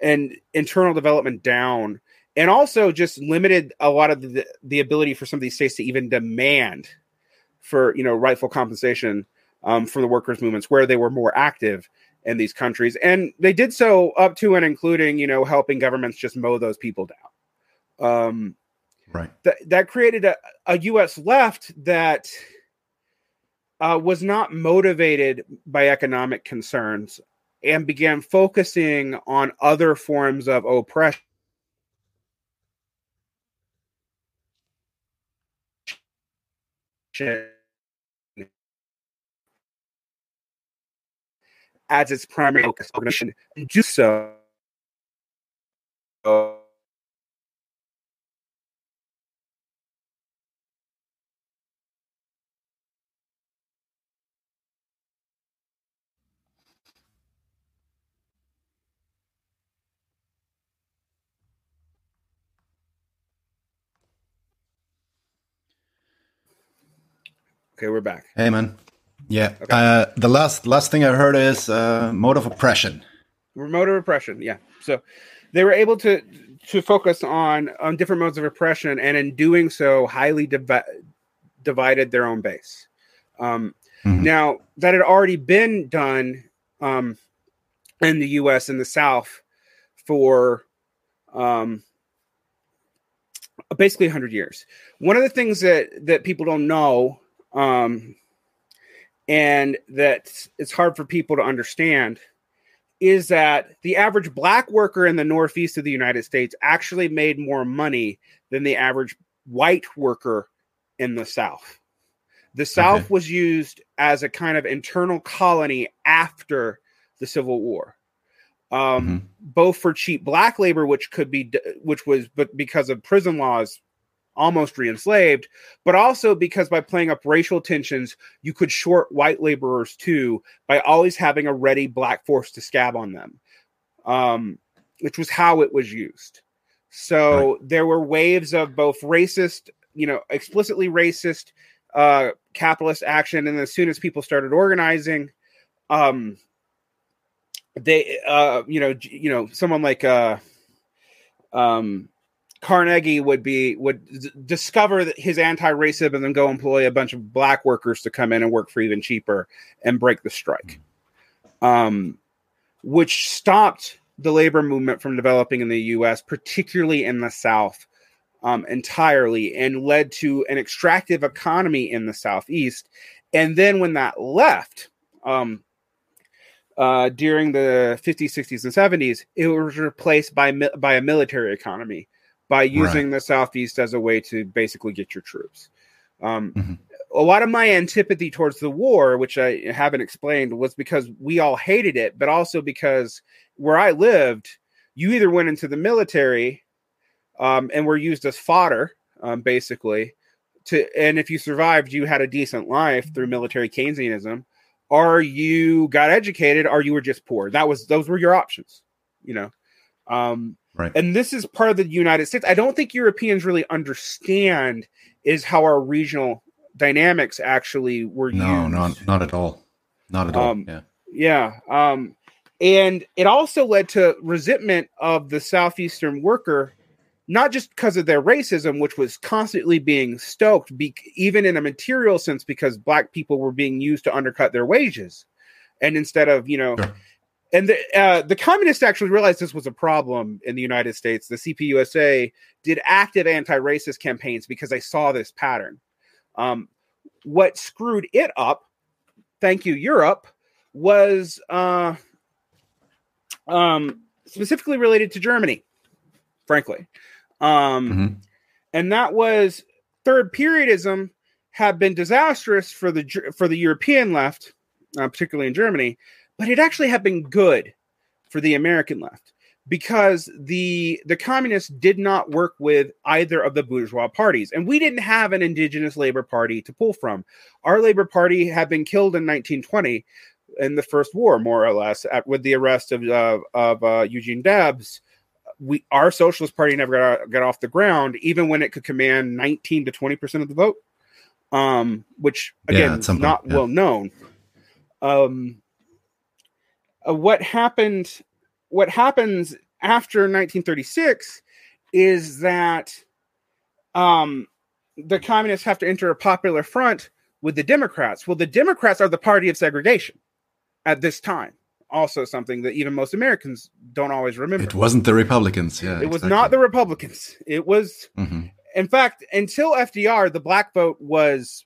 and internal development down, and also just limited a lot of the, the ability for some of these states to even demand for you know rightful compensation um, from the workers' movements where they were more active in these countries, and they did so up to and including, you know, helping governments just mow those people down. Um, right. That that created a, a U.S. left that uh, was not motivated by economic concerns and began focusing on other forms of oppression. As its primary focus, and do so Okay, we're back. Hey, man. Yeah. Okay. Uh, the last last thing I heard is uh, mode of oppression. Mode of oppression. Yeah. So they were able to to focus on on different modes of oppression, and in doing so, highly divi- divided their own base. Um, mm-hmm. Now that had already been done um, in the U.S. in the South for um, basically 100 years. One of the things that that people don't know um, and that it's hard for people to understand is that the average black worker in the northeast of the United States actually made more money than the average white worker in the south. The south okay. was used as a kind of internal colony after the Civil War. Um, mm-hmm. both for cheap black labor which could be which was but because of prison laws almost re-enslaved, but also because by playing up racial tensions, you could short white laborers too by always having a ready black force to scab on them, um, which was how it was used. So right. there were waves of both racist, you know, explicitly racist uh, capitalist action, and as soon as people started organizing, um, they, uh, you know, you know, someone like, uh, um, Carnegie would be would d- discover his anti-racism and then go employ a bunch of black workers to come in and work for even cheaper and break the strike, um, which stopped the labor movement from developing in the U.S., particularly in the South, um, entirely, and led to an extractive economy in the Southeast. And then when that left, um, uh, during the 50s, 60s, and 70s, it was replaced by by a military economy by using right. the Southeast as a way to basically get your troops. Um, mm-hmm. A lot of my antipathy towards the war, which I haven't explained, was because we all hated it, but also because where I lived, you either went into the military um, and were used as fodder, um, basically, to and if you survived, you had a decent life through military Keynesianism, or you got educated, or you were just poor. That was those were your options, you know. Um, Right. And this is part of the United States. I don't think Europeans really understand is how our regional dynamics actually were no, used. not not at all. Not at all. Um, yeah. Yeah. Um, and it also led to resentment of the southeastern worker, not just because of their racism, which was constantly being stoked, be- even in a material sense, because black people were being used to undercut their wages, and instead of you know. Sure and the uh, the communists actually realized this was a problem in the United States. The CPUSA did active anti-racist campaigns because they saw this pattern. Um, what screwed it up, thank you Europe, was uh, um, specifically related to Germany, frankly, um, mm-hmm. and that was third periodism had been disastrous for the for the European left, uh, particularly in Germany but it actually had been good for the American left because the the communists did not work with either of the bourgeois parties. And we didn't have an indigenous labor party to pull from. Our labor party had been killed in 1920 in the first war more or less at, with the arrest of uh, of uh, Eugene Debs. We our socialist party never got, got off the ground even when it could command 19 to 20 percent of the vote um which again yeah, is not yeah. well known. Um uh, what happened what happens after 1936 is that um, the communists have to enter a popular front with the Democrats. Well, the Democrats are the party of segregation at this time. Also, something that even most Americans don't always remember. It wasn't the Republicans. Yeah, it was not the Republicans. It was, Mhm. in fact, until FDR, the black vote was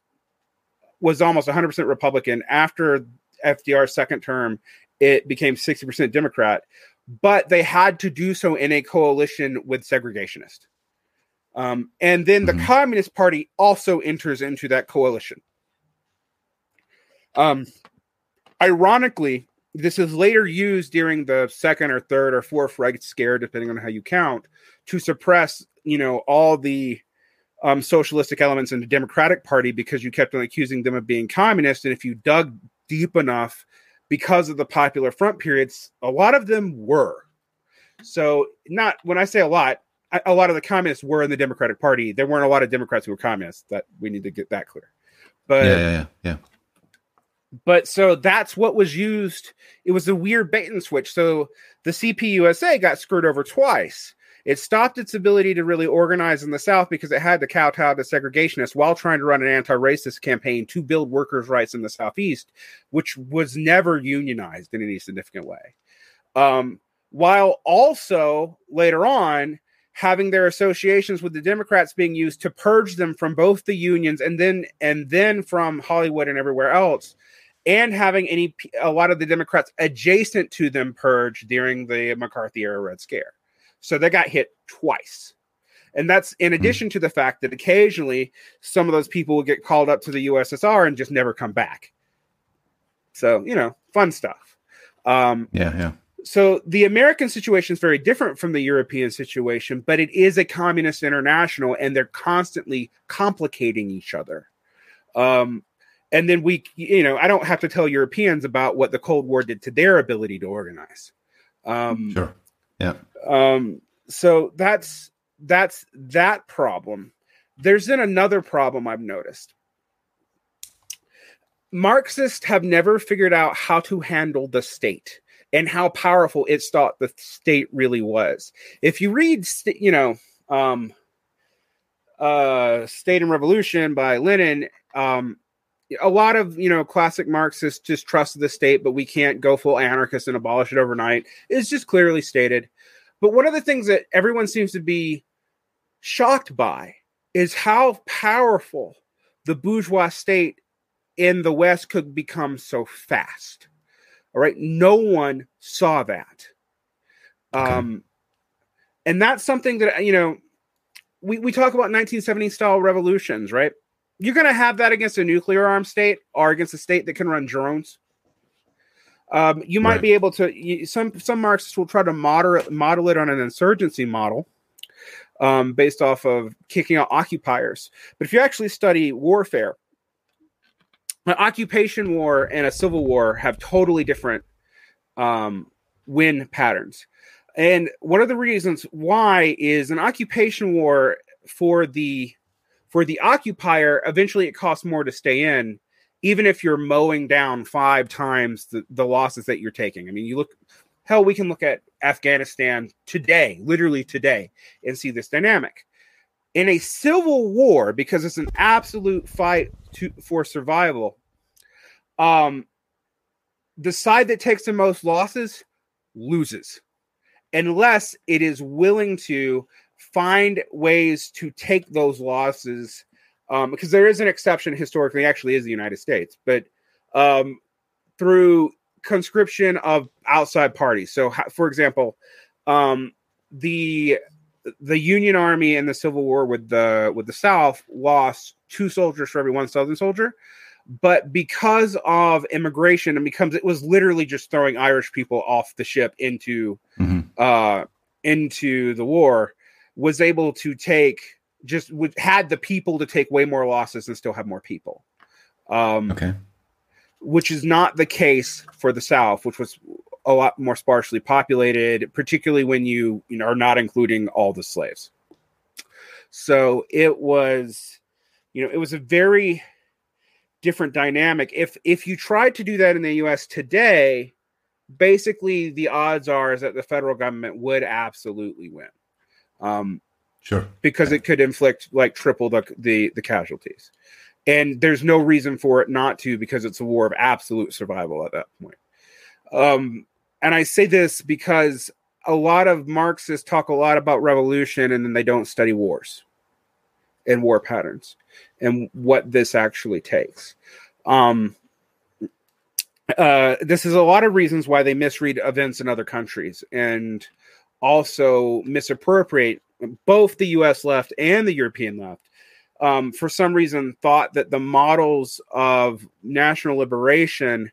was almost 100% Republican. After FDR's second term, it became 60% Democrat, but they had to do so in a coalition with segregationists. Um, and then the Mhm. Communist Party also enters into that coalition. Um, ironically, this is later used during the second or third or fourth Reich scare, depending on how you count, to suppress, you know, all the um, socialistic elements in the Democratic Party because you kept on accusing them of being communist. And if you dug deep enough, because of the Popular Front periods, a lot of them were. So, not when I say a lot, a- a lot of the communists were in the Democratic Party. There weren't a lot of Democrats who were communists. That we need to get that clear. But yeah, yeah, yeah, yeah. but so that's what was used. It was a weird bait and switch. So the CPUSA got screwed over twice. It stopped its ability to really organize in the South because it had to kowtow to segregationists while trying to run an anti-racist campaign to build workers' rights in the Southeast, which was never unionized in any significant way. Um, while also later on having their associations with the Democrats being used to purge them from both the unions and then and then from Hollywood and everywhere else and having any a lot of the Democrats adjacent to them purged during the McCarthy era Red Scare. So they got hit twice. And that's in addition to the fact that occasionally some of those people will get called up to the USSR and just never come back. So, you know, fun stuff. Um, Yeah, yeah. so the American situation is very different from the European situation, but it is a communist international, and they're constantly complicating each other. Um, and then we, you know, I don't have to tell Europeans about what the Cold War did to their ability to organize. Um, Sure. Yeah. um, so that's that's that problem. There's then another problem I've noticed. Marxists have never figured out how to handle the state and how powerful it's thought the state really was. If you read, you know, um, uh, State and Revolution by Lenin, um, a lot of you know classic Marxists just trust the state, but we can't go full anarchist and abolish it overnight. It's just clearly stated. But one of the things that everyone seems to be shocked by is how powerful the bourgeois state in the West could become so fast. All right. No one saw that. Okay. Um, and that's something that, you know, we, we talk about 1970 style revolutions, right? You're going to have that against a nuclear armed state or against a state that can run drones. Um, you might Right. be able to. You, some some Marxists will try to model model it on an insurgency model, um, based off of kicking out occupiers. But if you actually study warfare, an occupation war and a civil war have totally different um, win patterns. And one of the reasons why is an occupation war for the for the occupier. Eventually, it costs more to stay in, even if you're mowing down five times the, the losses that you're taking. I mean, you look. Hell, we can look at Afghanistan today, literally today, and see this dynamic. In a civil war, because it's an absolute fight to, for survival, um, the side that takes the most losses loses, unless it is willing to find ways to take those losses. Um, because there is an exception historically, actually, is the United States, but um, through conscription of outside parties. So, for example, um, the the Union Army in the Civil War with the with the South lost two soldiers for every one Southern soldier, but because of immigration and becomes it was literally just throwing Irish people off the ship into Mhm. uh, into the war, was able to take just would had the people to take way more losses and still have more people. Um, Okay. which is not the case for the South, which was a lot more sparsely populated, particularly when you, you know, are not including all the slaves. So it was, you know, it was a very different dynamic. If if you tried to do that in the U.S. today, basically the odds are is that the federal government would absolutely win. Um, Sure. because it could inflict like triple the the, the casualties. and there's no reason for it not to because it's a war of absolute survival at that point. Um, and I say this because a lot of Marxists talk a lot about revolution and then they don't study wars and war patterns and what this actually takes. Um, uh, this is a lot of reasons why they misread events in other countries and also misappropriate both the US left and the European left. Um, for some reason, thought that the models of national liberation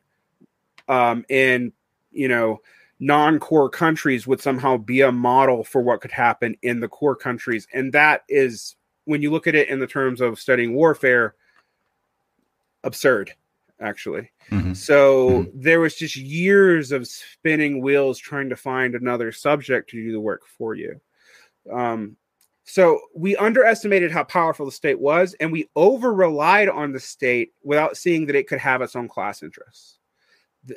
um, in, you know, non-core countries would somehow be a model for what could happen in the core countries and that is when you look at it in the terms of studying warfare absurd actually mm-hmm. so mm-hmm. there was just years of spinning wheels trying to find another subject to do the work for you um, so we underestimated how powerful the state was and we over relied on the state without seeing that it could have its own class interests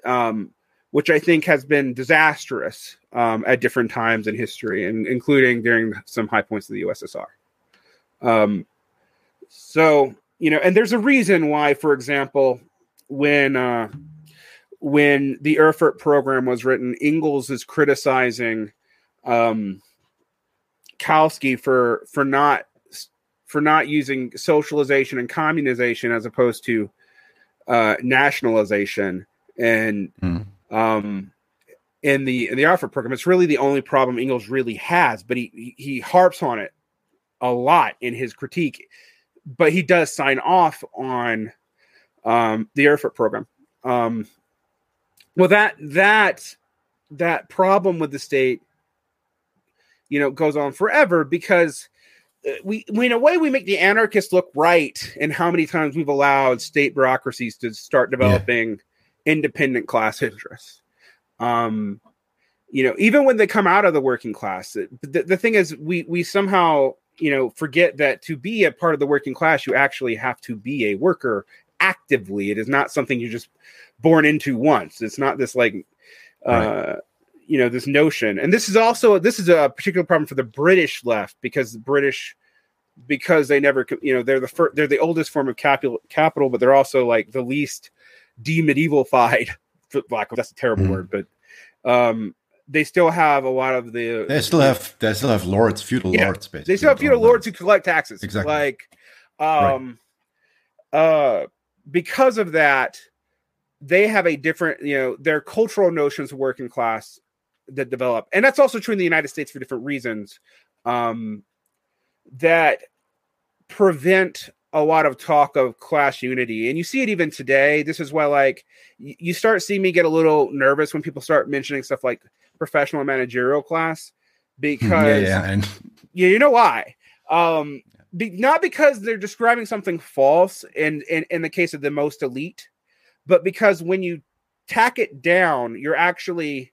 um, which I think has been disastrous um, at different times in history, and including during some high points of the USSR. Um, so you know, and there's a reason why, for example, when uh, when the Erfurt program was written, Engels is criticizing um, Kautsky for for not for not using socialization and communization as opposed to uh, nationalization and. Mm um, in the in the Erfurt program. It's really the only problem Engels really has, but he he harps on it a lot in his critique. But he does sign off on um, the Erfurt program. Um, well, that that that problem with the state, you know, goes on forever because uh, we, we in a way we make the anarchists look right in how many times we've allowed state bureaucracies to start developing yeah independent class interests. Um, you know, even when they come out of the working class, the, the thing is, we we somehow you know forget that to be a part of the working class, you actually have to be a worker actively. It is not something you're just born into once. It's not this like. Uh, you know this notion and this is also this is a particular problem for the british left because the british because they never you know they're the first they're the oldest form of capital capital but they're also like the least demedievalified lack that's a terrible mm-hmm. word but um they still have a lot of the they still have they still have lords feudal yeah, lords basically they still have feudal lords who collect taxes exactly like um right. uh because of that they have a different you know their cultural notions of working class that develop. And that's also true in the united states for different reasons um that prevent a lot of talk of class unity. And you see it even today. This is why like you start seeing me get a little nervous when people start mentioning stuff like professional managerial class because yeah, yeah, and... yeah you know why? Um be, not because they're describing something false in, in in the case of the most elite but because when you tack it down you're actually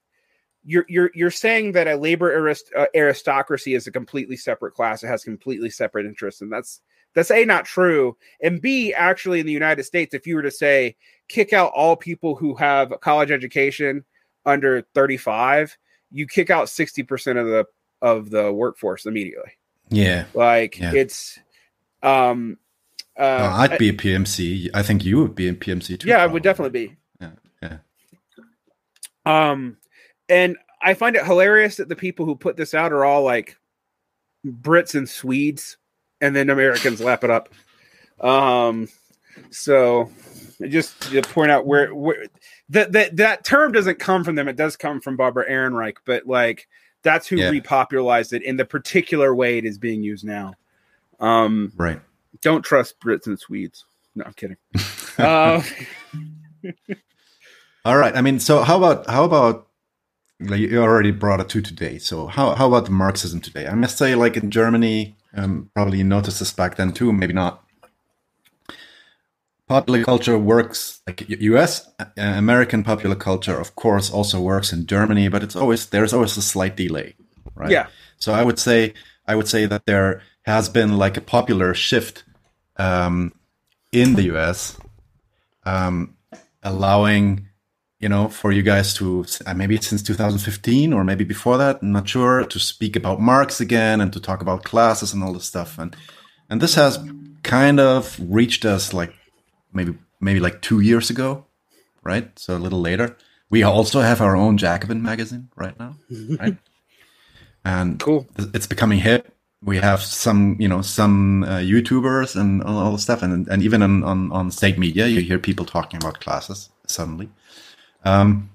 you're you're you're saying that a labor arist- uh, aristocracy is a completely separate class it has completely separate interests and that's that's A, not true. And B, actually, in the United States, if you were to say kick out all people who have a college education under 35, you kick out 60% of the of the workforce immediately. Yeah. Like yeah. it's um uh, no, I'd be a PMC. I think you would be a PMC too. Yeah, probably. I would definitely be. Yeah. Yeah. Um and I find it hilarious that the people who put this out are all like Brits and Swedes and then Americans lap it up. Um, so just to point out where, where that that that term doesn't come from them. It does come from Barbara Ehrenreich, but like that's who yeah. repopularized it in the particular way it is being used now. Um, right. Don't trust Brits and Swedes. No, I'm kidding. uh, All right. I mean, so how about how about like you already brought it to today? So how how about the Marxism today? I must say, like in Germany, um, probably noticed this back then too, maybe not. Popular culture works like U.S. Uh, American popular culture, of course, also works in Germany, but it's always there's always a slight delay, right? Yeah. So I would say I would say that there has been like a popular shift um, in the U.S. Um, allowing you know, for you guys to uh, maybe since 2015 or maybe before that, I'm not sure, to speak about Marx again and to talk about classes and all this stuff. And and this has kind of reached us like maybe maybe like two years ago, right? So a little later. We also have our own Jacobin magazine right now, right? And Cool. it's becoming hip. We have some, you know, some uh, YouTubers and all, all the stuff, and and even on, on on state media, you hear people talking about classes suddenly. Um,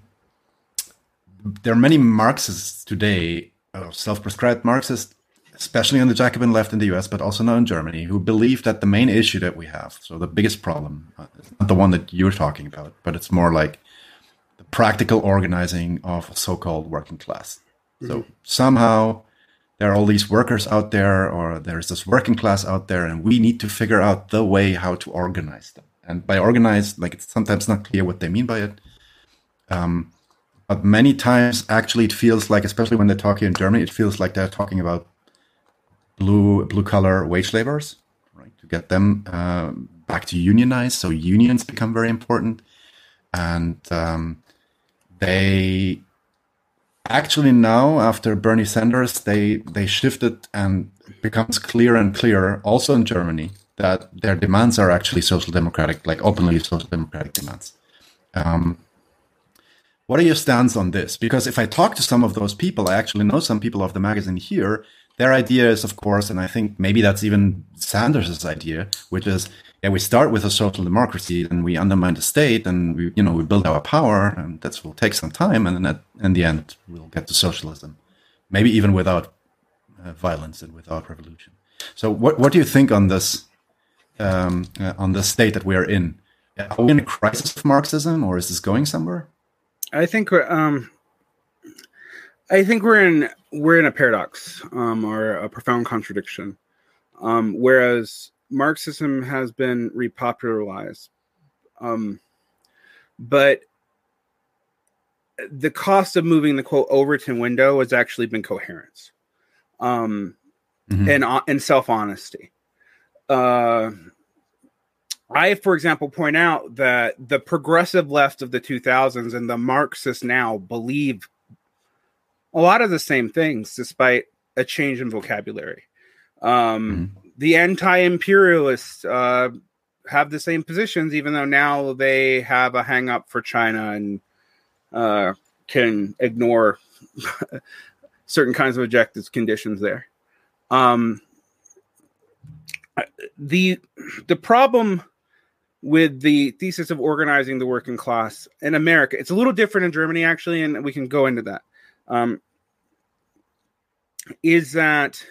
there are many Marxists today, uh, self-prescribed Marxists, especially on the Jacobin left in the U.S., but also now in Germany, who believe that the main issue that we have, so the biggest problem, uh, is not the one that you're talking about, but it's more like the practical organizing of a so-called working class. So somehow there are all these workers out there, or there's this working class out there, and we need to figure out the way how to organize them. And by organize, like it's sometimes not clear what they mean by it. Um, but many times, actually, it feels like, especially when they talk here in Germany, it feels like they're talking about blue blue collar wage laborers, right? To get them um, back to unionize, so unions become very important, and um, they actually now after Bernie Sanders, they they shifted and becomes clearer and clearer also in Germany that their demands are actually social democratic, like openly social democratic demands. Um, what are your stance on this? Because if I talk to some of those people, I actually know some people of the magazine here. Their idea is, of course, and I think maybe that's even Sanders's idea, which is, yeah, we start with a social democracy and we undermine the state and we, you know, we build our power and that will take some time. And then at, in the end, we'll get to socialism, maybe even without uh, violence and without revolution. So what, what do you think on this, um, uh, on the state that we are in? Are we in a crisis of Marxism or is this going somewhere? I think we're, um, I think we're in we're in a paradox um, or a profound contradiction. Um, whereas Marxism has been repopularized, um, but the cost of moving the quote Overton window has actually been coherence, um, Mhm. and uh, and self honesty. Uh, I, for example, point out that the progressive left of the 2000s and the Marxists now believe a lot of the same things, despite a change in vocabulary. Um, The anti-imperialists uh, have the same positions, even though now they have a hang up for China and uh, can ignore certain kinds of objectives conditions there. Um, the the problem with the thesis of organizing the working class in America, it's a little different in Germany actually, and we can go into that. Um, is that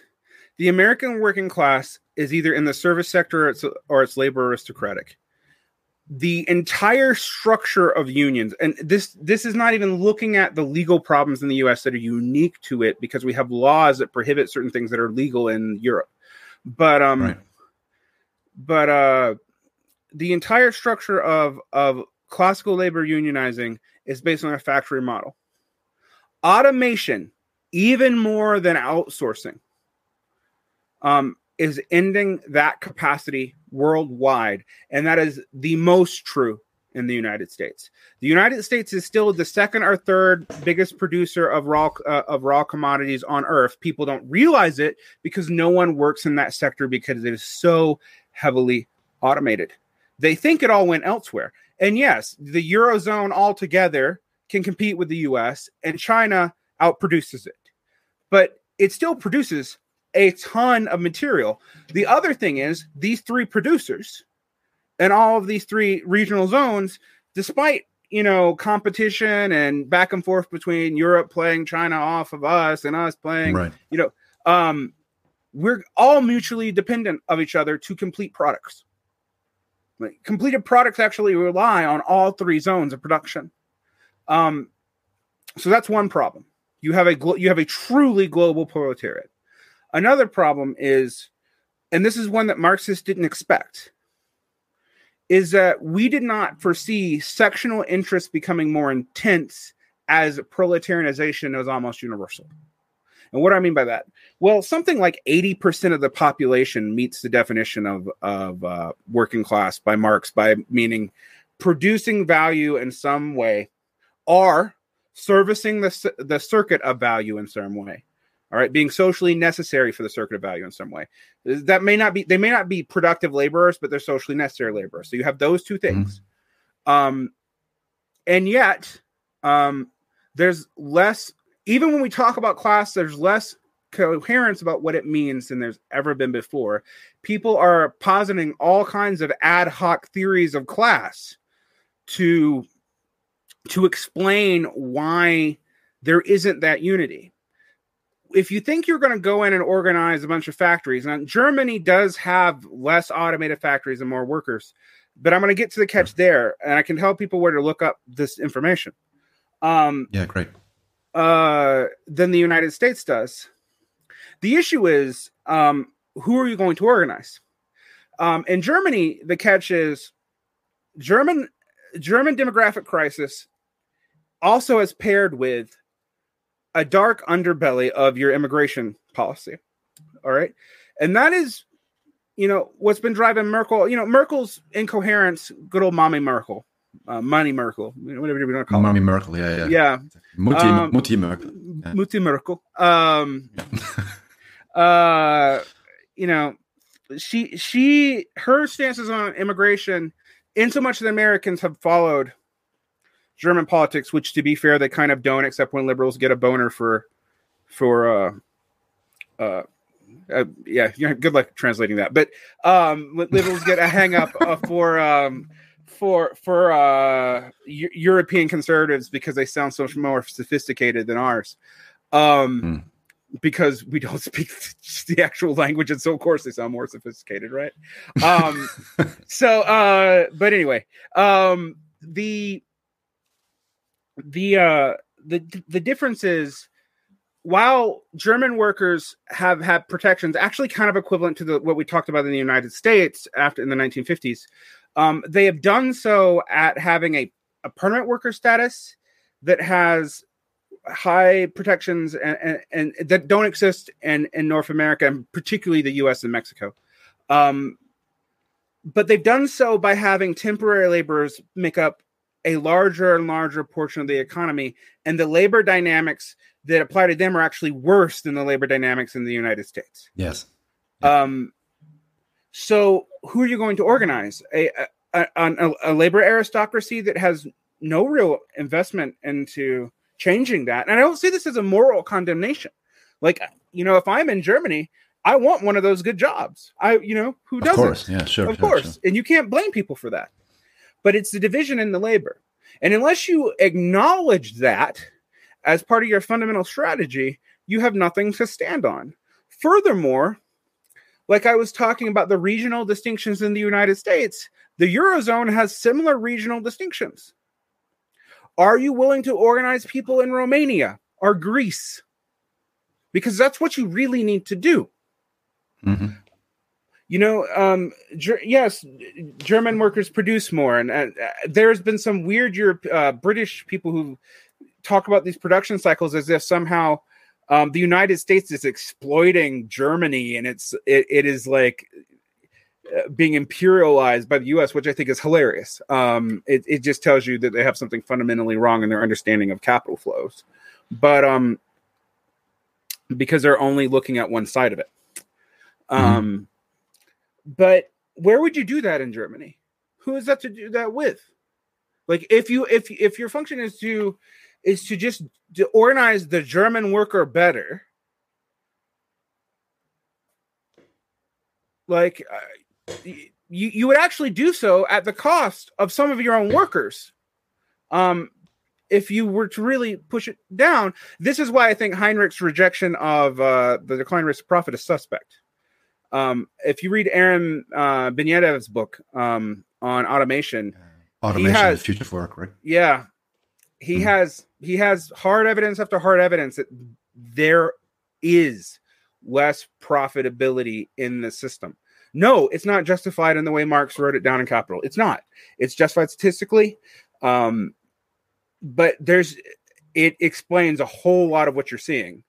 the American working class is either in the service sector or it's, or it's labor aristocratic. The entire structure of unions, and this this is not even looking at the legal problems in the U.S. that are unique to it because we have laws that prohibit certain things that are legal in Europe. But um, Right. but uh, the entire structure of of classical labor unionizing is based on a factory model. Automation, even more than outsourcing, um, is ending that capacity worldwide, and that is the most true in the United States. The United States is still the second or third biggest producer of raw uh, of raw commodities on earth. People don't realize it because no one works in that sector because it is so heavily automated. They think it all went elsewhere. And yes, the eurozone altogether can compete with the US and China outproduces it. But it still produces a ton of material. The other thing is these three producers and all of these three regional zones, despite you know competition and back and forth between Europe playing China off of us and us playing, Right. you know, um, we're all mutually dependent of each other to complete products. Like, completed products actually rely on all three zones of production. Um, so that's one problem. You have a glo- you have a truly global proletariat. Another problem is, and this is one that Marxists didn't expect, is that we did not foresee sectional interests becoming more intense as proletarianization is almost universal. And what do I mean by that? Well, something like 80% of the population meets the definition of, of uh, working class by Marx, by meaning producing value in some way or servicing the, the circuit of value in some way. All right, being socially necessary for the circuit of value in some way. That may not be they may not be productive laborers, but they're socially necessary laborers. So you have those two things. Mm-hmm. Um, and yet, um, there's less. Even when we talk about class, there's less coherence about what it means than there's ever been before. People are positing all kinds of ad hoc theories of class to to explain why there isn't that unity if you think you're going to go in and organize a bunch of factories, and Germany does have less automated factories and more workers, but I'm going to get to the catch there, and I can tell people where to look up this information. Um, yeah, great. Uh, than the United States does. The issue is, um, who are you going to organize? Um, in Germany, the catch is German German demographic crisis also as paired with a dark underbelly of your immigration policy. All right. And that is, you know, what's been driving Merkel, you know, Merkel's incoherence, good old mommy Merkel, uh, money Merkel, whatever you want to call mommy it. Merkel. Yeah. Yeah. Yeah. Mutti, um, Mutti Merkel. Yeah. Mutti Merkel. Um, uh, you know, she, she, her stances on immigration, in so much that Americans have followed German politics, which to be fair, they kind of don't, except when liberals get a boner for for uh uh, uh yeah, good luck translating that. But um liberals get a hang up uh, for um for for uh European conservatives because they sound so much more sophisticated than ours. Um mm because we don't speak the actual language and so of course they sound more sophisticated right um so uh but anyway um the the uh the the difference is while German workers have had protections, actually kind of equivalent to the what we talked about in the United States after in the 1950s, um, they have done so at having a, a permanent worker status that has high protections and, and, and, that don't exist in, in North America and particularly the US and Mexico. Um, but they've done so by having temporary laborers make up a larger and larger portion of the economy, and the labor dynamics that apply to them are actually worse than the labor dynamics in the United States. Yes. Um. So, who are you going to organize? A a, a, a labor aristocracy that has no real investment into changing that, and I don't see this as a moral condemnation. Like, you know, if I'm in Germany, I want one of those good jobs. I, you know, who doesn't? Of course, yeah, sure, of sure, course, sure. and you can't blame people for that but it's the division in the labor. And unless you acknowledge that as part of your fundamental strategy, you have nothing to stand on. Furthermore, like I was talking about the regional distinctions in the United States, the Eurozone has similar regional distinctions. Are you willing to organize people in Romania or Greece? Because that's what you really need to do. Mm-hmm you know, um, ger- yes, German workers produce more, and uh, there's been some weird Europe, uh, British people who talk about these production cycles as if somehow um, the United States is exploiting Germany, and it's it, it is like uh, being imperialized by the U.S., which I think is hilarious. Um, it, it just tells you that they have something fundamentally wrong in their understanding of capital flows, but um, because they're only looking at one side of it. Mm-hmm. But where would you do that in Germany? Who is that to do that with? Like if you if if your function is to is to just to organize the German worker better, like uh, you you would actually do so at the cost of some of your own workers. Um, if you were to really push it down, this is why I think Heinrich's rejection of uh, the decline risk of profit is suspect. Um, if you read Aaron uh, Benanav's book um, on automation, automation has, the future work, right? Yeah, he mm has he has hard evidence after hard evidence that there is less profitability in the system. No, it's not justified in the way Marx wrote it down in Capital. It's not. It's justified statistically, um, but there's it explains a whole lot of what you're seeing,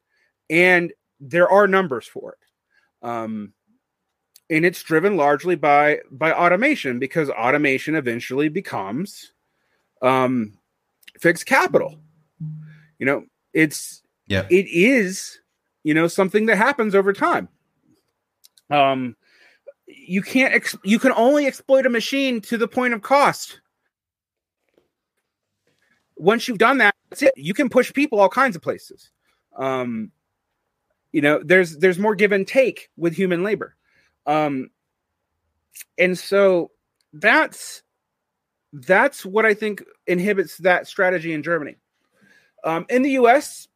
and there are numbers for it. Um, and it's driven largely by by automation because automation eventually becomes um fixed capital. You know it's yeah. it is you know something that happens over time. Um you can't ex- you can only exploit a machine to the point of cost. Once you've done that that's it. You can push people all kinds of places. Um you know there's there's more give and take with human labor um and so that's that's what i think inhibits that strategy in germany. Um in the us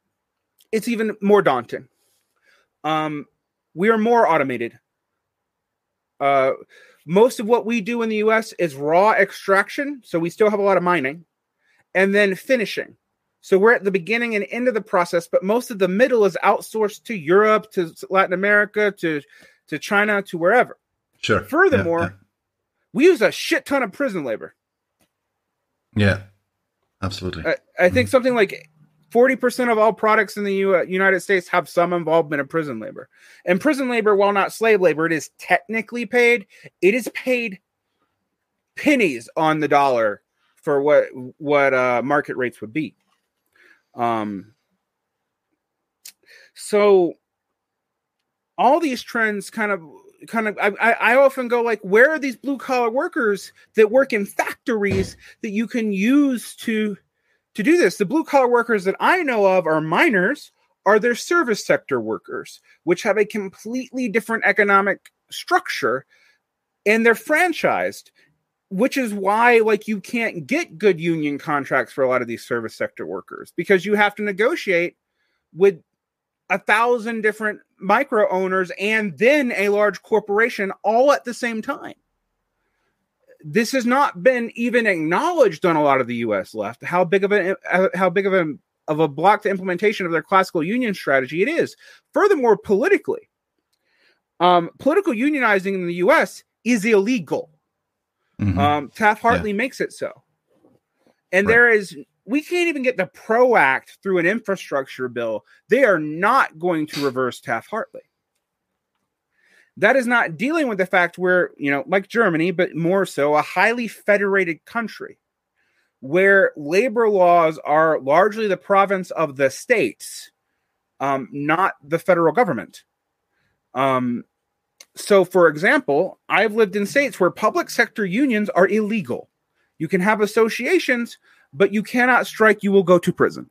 it's even more daunting. Um we are more automated. Uh most of what we do in the us is raw extraction so we still have a lot of mining and then finishing. So we're at the beginning and end of the process, but most of the middle is outsourced to Europe, to Latin America, to to China, to wherever. Sure. Furthermore, yeah, yeah. we use a shit ton of prison labor. Yeah, absolutely. I, I think mm something like 40% of all products in the U- United States have some involvement of prison labor. And prison labor, while not slave labor, it is technically paid. It is paid pennies on the dollar for what what uh, market rates would be. Um, so all these trends kind of kind of I, I often go like where are these blue collar workers that work in factories that you can use to to do this? The blue collar workers that i know of are miners are their service sector workers which have a completely different economic structure and they're franchised which is why like you can't get good union contracts for a lot of these service sector workers because you have to negotiate with a thousand different micro owners and then a large corporation all at the same time this has not been even acknowledged on a lot of the US left how big of a how big of a of a block to implementation of their classical union strategy it is furthermore politically um, political unionizing in the US is illegal Mm-hmm. Um, Taft Hartley yeah. makes it so. And right. there is, we can't even get the PRO Act through an infrastructure bill. They are not going to reverse Taft Hartley. That is not dealing with the fact we're, you know, like Germany, but more so a highly federated country where labor laws are largely the province of the states, um, not the federal government. Um, so, for example, I've lived in states where public sector unions are illegal. You can have associations, but you cannot strike, you will go to prison.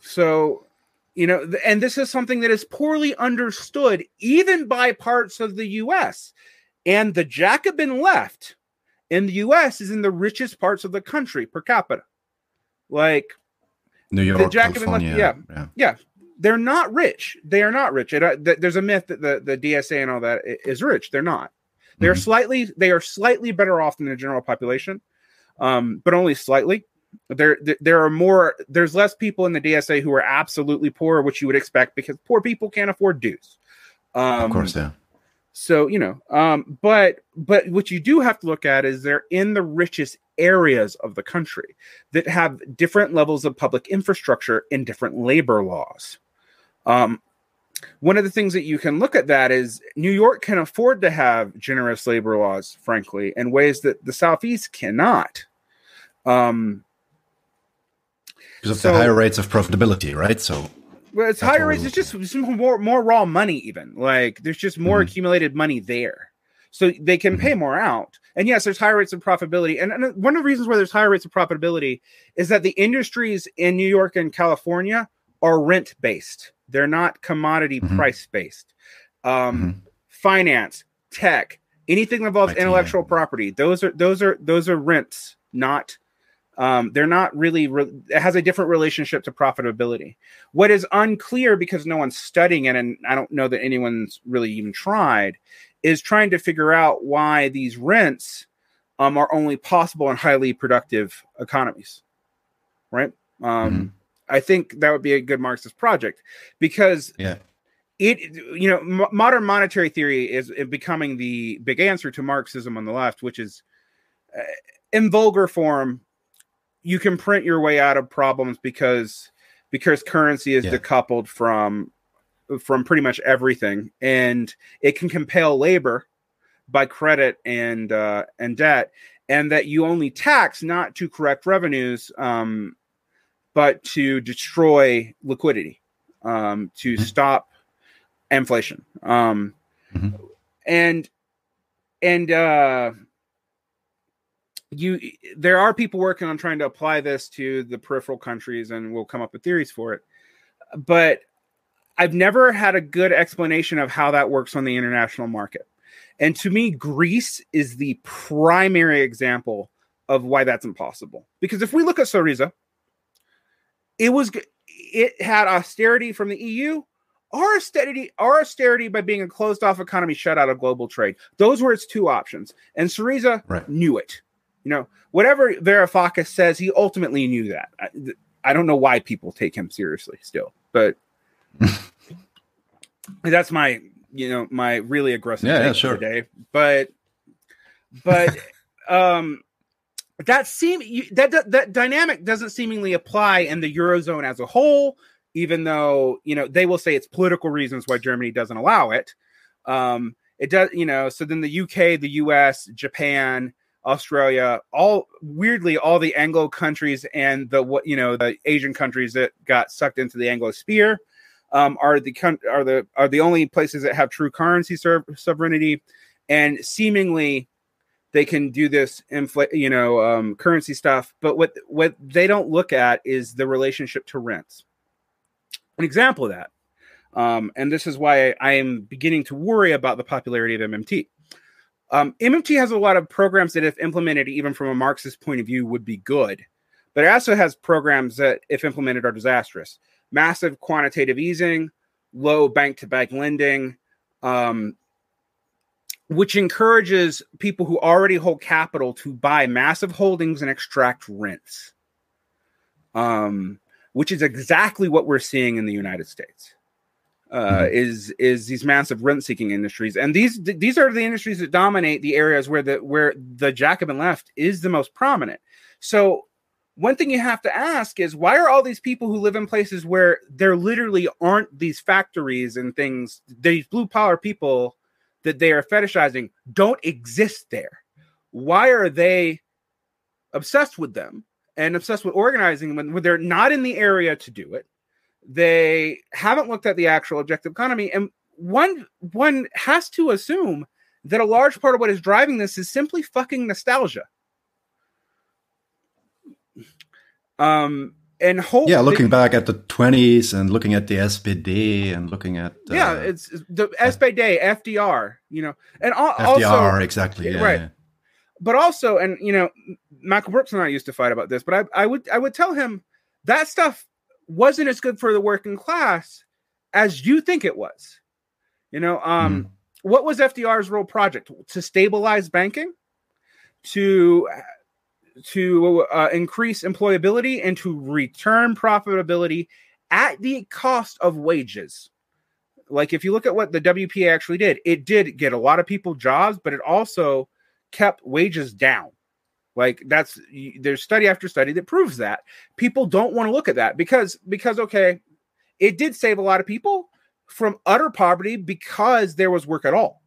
So, you know, and this is something that is poorly understood even by parts of the US. And the Jacobin left in the US is in the richest parts of the country per capita. Like New York, the Jacobin left, yeah, yeah, yeah they're not rich. They are not rich. It, uh, th- there's a myth that the, the DSA and all that is rich. They're not. They're mm-hmm. slightly they are slightly better off than the general population, um, but only slightly. There there are more. There's less people in the DSA who are absolutely poor, which you would expect because poor people can't afford dues. Um, of course, yeah. So you know, um, but but what you do have to look at is they're in the richest areas of the country that have different levels of public infrastructure and different labor laws. Um, one of the things that you can look at that is New York can afford to have generous labor laws, frankly, in ways that the Southeast cannot. Um, because of so, the higher rates of profitability, right? So, well, it's higher rates. It's just more more raw money, even like there's just more mm-hmm. accumulated money there, so they can mm-hmm. pay more out. And yes, there's higher rates of profitability. And, and one of the reasons why there's higher rates of profitability is that the industries in New York and California are rent based. They're not commodity mm-hmm. price based. Um, mm-hmm. Finance, tech, anything that involves intellectual property. Those are those are those are rents, not. Um, they're not really. Re- it has a different relationship to profitability. What is unclear because no one's studying it, and I don't know that anyone's really even tried, is trying to figure out why these rents um, are only possible in highly productive economies, right? Um, mm-hmm. I think that would be a good Marxist project because yeah. it you know m- modern monetary theory is becoming the big answer to Marxism on the left, which is uh, in vulgar form you can print your way out of problems because because currency is yeah. decoupled from from pretty much everything and it can compel labor by credit and uh, and debt and that you only tax not to correct revenues um, but to destroy liquidity. um, to mm-hmm. stop inflation. Um, mm-hmm. And and uh, you there are people working on trying to apply this to the peripheral countries, and we'll come up with theories for it. But I've never had a good explanation of how that works on the international market. And to me, Greece is the primary example of why that's impossible. Because if we look at Syriza, it was it had austerity from the EU, our austerity, our austerity by being a closed off economy shut out of global trade. Those were its two options. And Syriza right. knew it. You know, whatever Varoufakis says, he ultimately knew that. I, I don't know why people take him seriously still, but that's my you know my really aggressive yeah, yeah sure. today. But but um that seem that, that that dynamic doesn't seemingly apply in the eurozone as a whole even though you know they will say it's political reasons why germany doesn't allow it um it does you know so then the uk the us japan australia all weirdly all the anglo countries and the what you know the asian countries that got sucked into the anglo sphere um, are the are the are the only places that have true currency sovereignty, and seemingly they can do this infl- you know um, currency stuff. But what what they don't look at is the relationship to rents. An example of that, um, and this is why I am beginning to worry about the popularity of MMT. Um, MMT has a lot of programs that, if implemented, even from a Marxist point of view, would be good. But it also has programs that, if implemented, are disastrous massive quantitative easing, low bank to bank lending, um, which encourages people who already hold capital to buy massive holdings and extract rents, um, which is exactly what we're seeing in the United States. Uh, mm-hmm. is is these massive rent seeking industries, and these these are the industries that dominate the areas where the where the Jacobin left is the most prominent. So one thing you have to ask is why are all these people who live in places where there literally aren't these factories and things, these blue collar people that they are fetishizing don't exist there? Why are they obsessed with them and obsessed with organizing when, when they're not in the area to do it? They haven't looked at the actual objective economy. And one one has to assume that a large part of what is driving this is simply fucking nostalgia Um, and hope yeah, looking back at the 20s and looking at the SPD and looking at uh, yeah, it's, the SPD, FDR, you know, and al- FDR also, exactly, yeah, right. Yeah. But also, and you know, Michael Brooks and I used to fight about this, but I, I would I would tell him that stuff wasn't as good for the working class as you think it was. You know, um, mm. what was FDR's real project to stabilize banking, to to uh, increase employability and to return profitability at the cost of wages. Like if you look at what the WPA actually did, it did get a lot of people jobs, but it also kept wages down. Like that's there's study after study that proves that. People don't want to look at that because because okay, it did save a lot of people from utter poverty because there was work at all.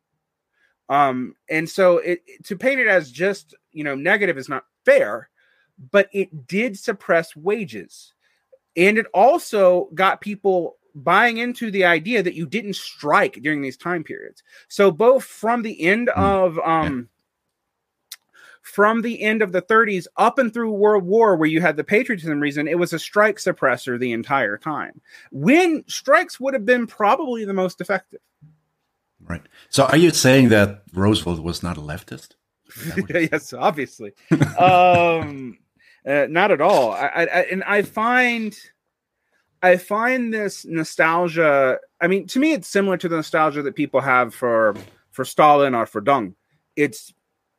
Um, and so it to paint it as just you know negative is not fair, but it did suppress wages. And it also got people buying into the idea that you didn't strike during these time periods. So both from the end mm. of um from the end of the 30s up and through World War, where you had the patriotism reason, it was a strike suppressor the entire time. When strikes would have been probably the most effective. Right. So are you saying that Roosevelt was not a leftist? yes, obviously. um, uh, not at all. I, I, and I find, I find this nostalgia. I mean, to me, it's similar to the nostalgia that people have for for Stalin or for Deng. It's,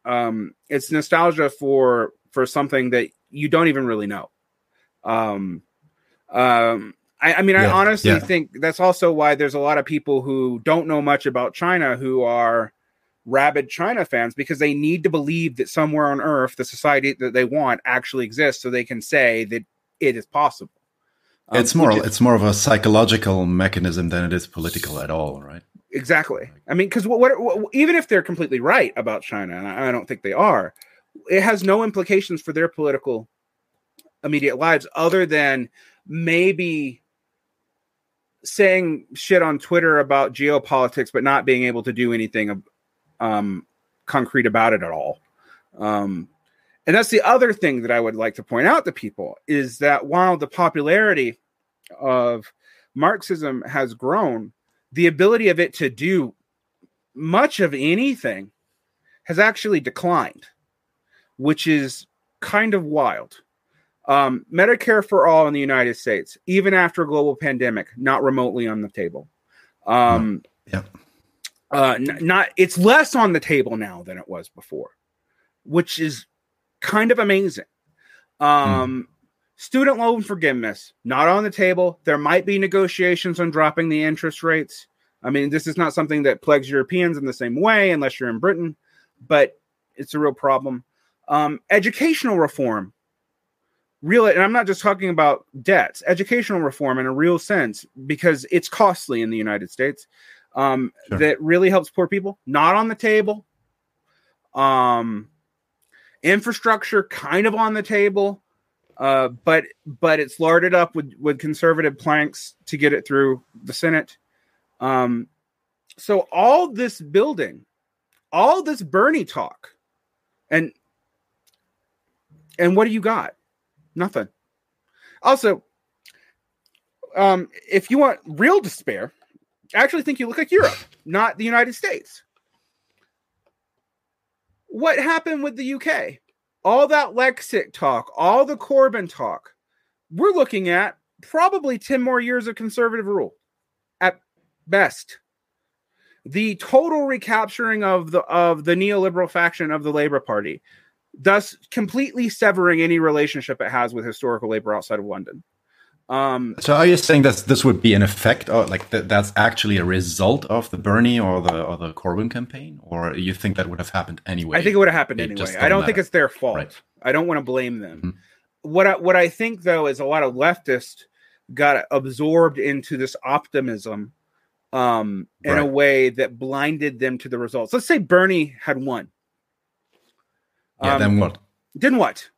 um, it's nostalgia for for something that you don't even really know. Um, um, I, I mean, yeah, I honestly yeah. think that's also why there's a lot of people who don't know much about China who are rabid China fans because they need to believe that somewhere on earth the society that they want actually exists so they can say that it is possible. Um, it's more is, it's more of a psychological mechanism than it is political at all, right? Exactly. I mean, because what, what, what, even if they're completely right about China, and I, I don't think they are, it has no implications for their political immediate lives other than maybe saying shit on Twitter about geopolitics, but not being able to do anything um, concrete about it at all. Um, and that's the other thing that I would like to point out to people is that while the popularity of Marxism has grown, the ability of it to do much of anything has actually declined, which is kind of wild. Um, Medicare for all in the United States, even after a global pandemic, not remotely on the table. Um, yeah. Uh, n- not it's less on the table now than it was before, which is kind of amazing. Um, mm. Student loan forgiveness not on the table. There might be negotiations on dropping the interest rates. I mean, this is not something that plagues Europeans in the same way, unless you're in Britain, but it's a real problem. Um, educational reform real and i'm not just talking about debts educational reform in a real sense because it's costly in the united states um, sure. that really helps poor people not on the table um, infrastructure kind of on the table uh, but but it's larded up with with conservative planks to get it through the senate um, so all this building all this bernie talk and and what do you got Nothing. Also, um, if you want real despair, I actually think you look like Europe, not the United States. What happened with the UK? All that Lexit talk, all the Corbyn talk, we're looking at probably 10 more years of conservative rule at best. The total recapturing of the of the neoliberal faction of the Labour Party, thus completely severing any relationship it has with historical labor outside of London. Um, so are you saying that this would be an effect, or like th- that's actually a result of the Bernie or the or the Corbyn campaign, or you think that would have happened anyway? I think it would have happened anyway. I don't matter. think it's their fault. Right. I don't want to blame them. Mm-hmm. What I, what I think though is a lot of leftists got absorbed into this optimism um, in right. a way that blinded them to the results. Let's say Bernie had won yeah, um, then what? Then what?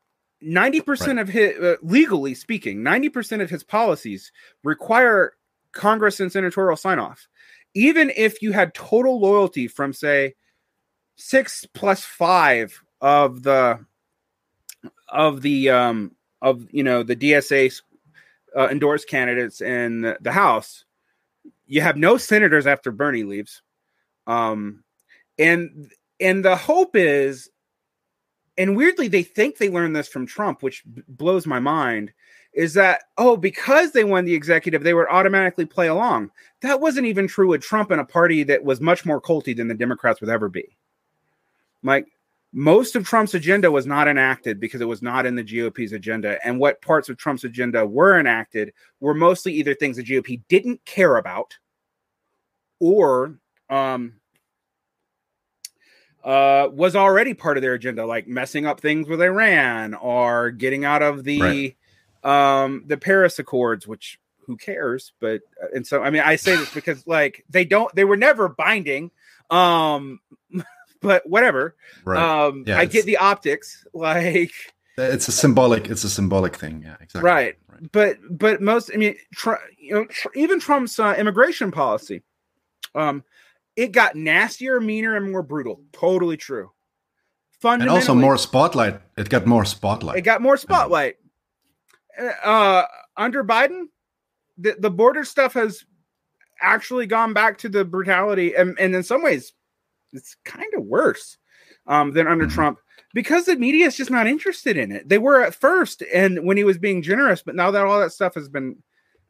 90% right. of his, uh, legally speaking, 90% of his policies require Congress and senatorial sign off. Even if you had total loyalty from, say, six plus five of the of the um of you know the DSA uh, endorsed candidates in the, the House, you have no senators after Bernie leaves, um, and and the hope is and weirdly they think they learned this from Trump, which b- blows my mind, is that oh because they won the executive they would automatically play along. That wasn't even true with Trump in a party that was much more culty than the Democrats would ever be. Like most of Trump's agenda was not enacted because it was not in the GOP's agenda. And what parts of Trump's agenda were enacted were mostly either things the GOP didn't care about or um, uh, was already part of their agenda, like messing up things with Iran or getting out of the right. um, the Paris Accords, which who cares? But uh, and so I mean, I say this because like they don't, they were never binding. Um, but whatever. Right. Um, yeah, I get the optics, like it's a symbolic. It's a symbolic thing. Yeah, exactly. Right. right. But but most, I mean, tr- you know, tr- even Trump's uh, immigration policy. Um, it got nastier, meaner, and more brutal. Totally true. And also more spotlight. It got more spotlight. It got more spotlight. Uh, under Biden, the, the border stuff has actually gone back to the brutality, and, and in some ways, it's kind of worse um, than under mm-hmm. Trump because the media is just not interested in it. They were at first, and when he was being generous, but now that all that stuff has been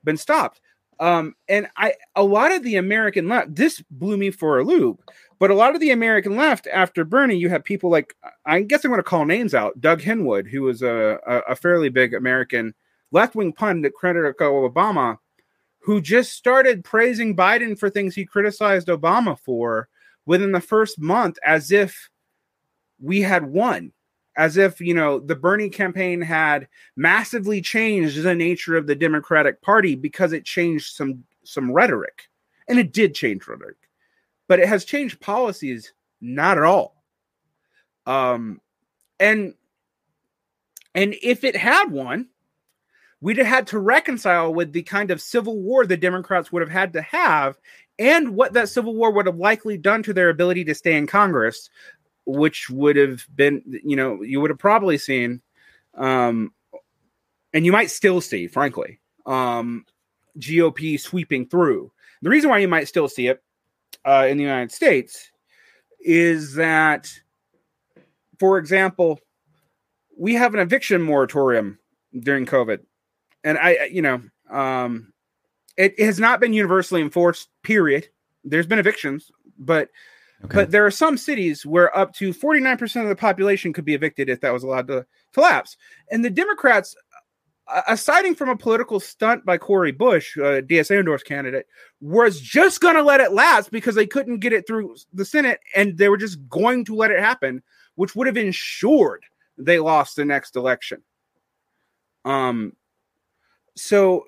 been stopped, um, and I, a lot of the American left, this blew me for a loop. But a lot of the American left after Bernie, you have people like I guess I'm going to call names out. Doug Henwood, who was a, a, a fairly big American left wing pundit, critical of Obama, who just started praising Biden for things he criticized Obama for within the first month, as if we had won as if you know the Bernie campaign had massively changed the nature of the Democratic Party because it changed some some rhetoric, and it did change rhetoric, but it has changed policies not at all. Um, and and if it had one, we'd have had to reconcile with the kind of civil war the Democrats would have had to have and what that civil war would have likely done to their ability to stay in Congress, which would have been, you know, you would have probably seen, um, and you might still see, frankly, um, GOP sweeping through. The reason why you might still see it uh, in the United States is that, for example, we have an eviction moratorium during COVID, and I, you know, um, it has not been universally enforced. Period. There's been evictions, but okay. but there are some cities where up to 49 percent of the population could be evicted if that was allowed to collapse. And the Democrats, aside from a political stunt by Cori Bush, a DSA endorsed candidate, was just going to let it last because they couldn't get it through the Senate, and they were just going to let it happen, which would have ensured they lost the next election. Um, so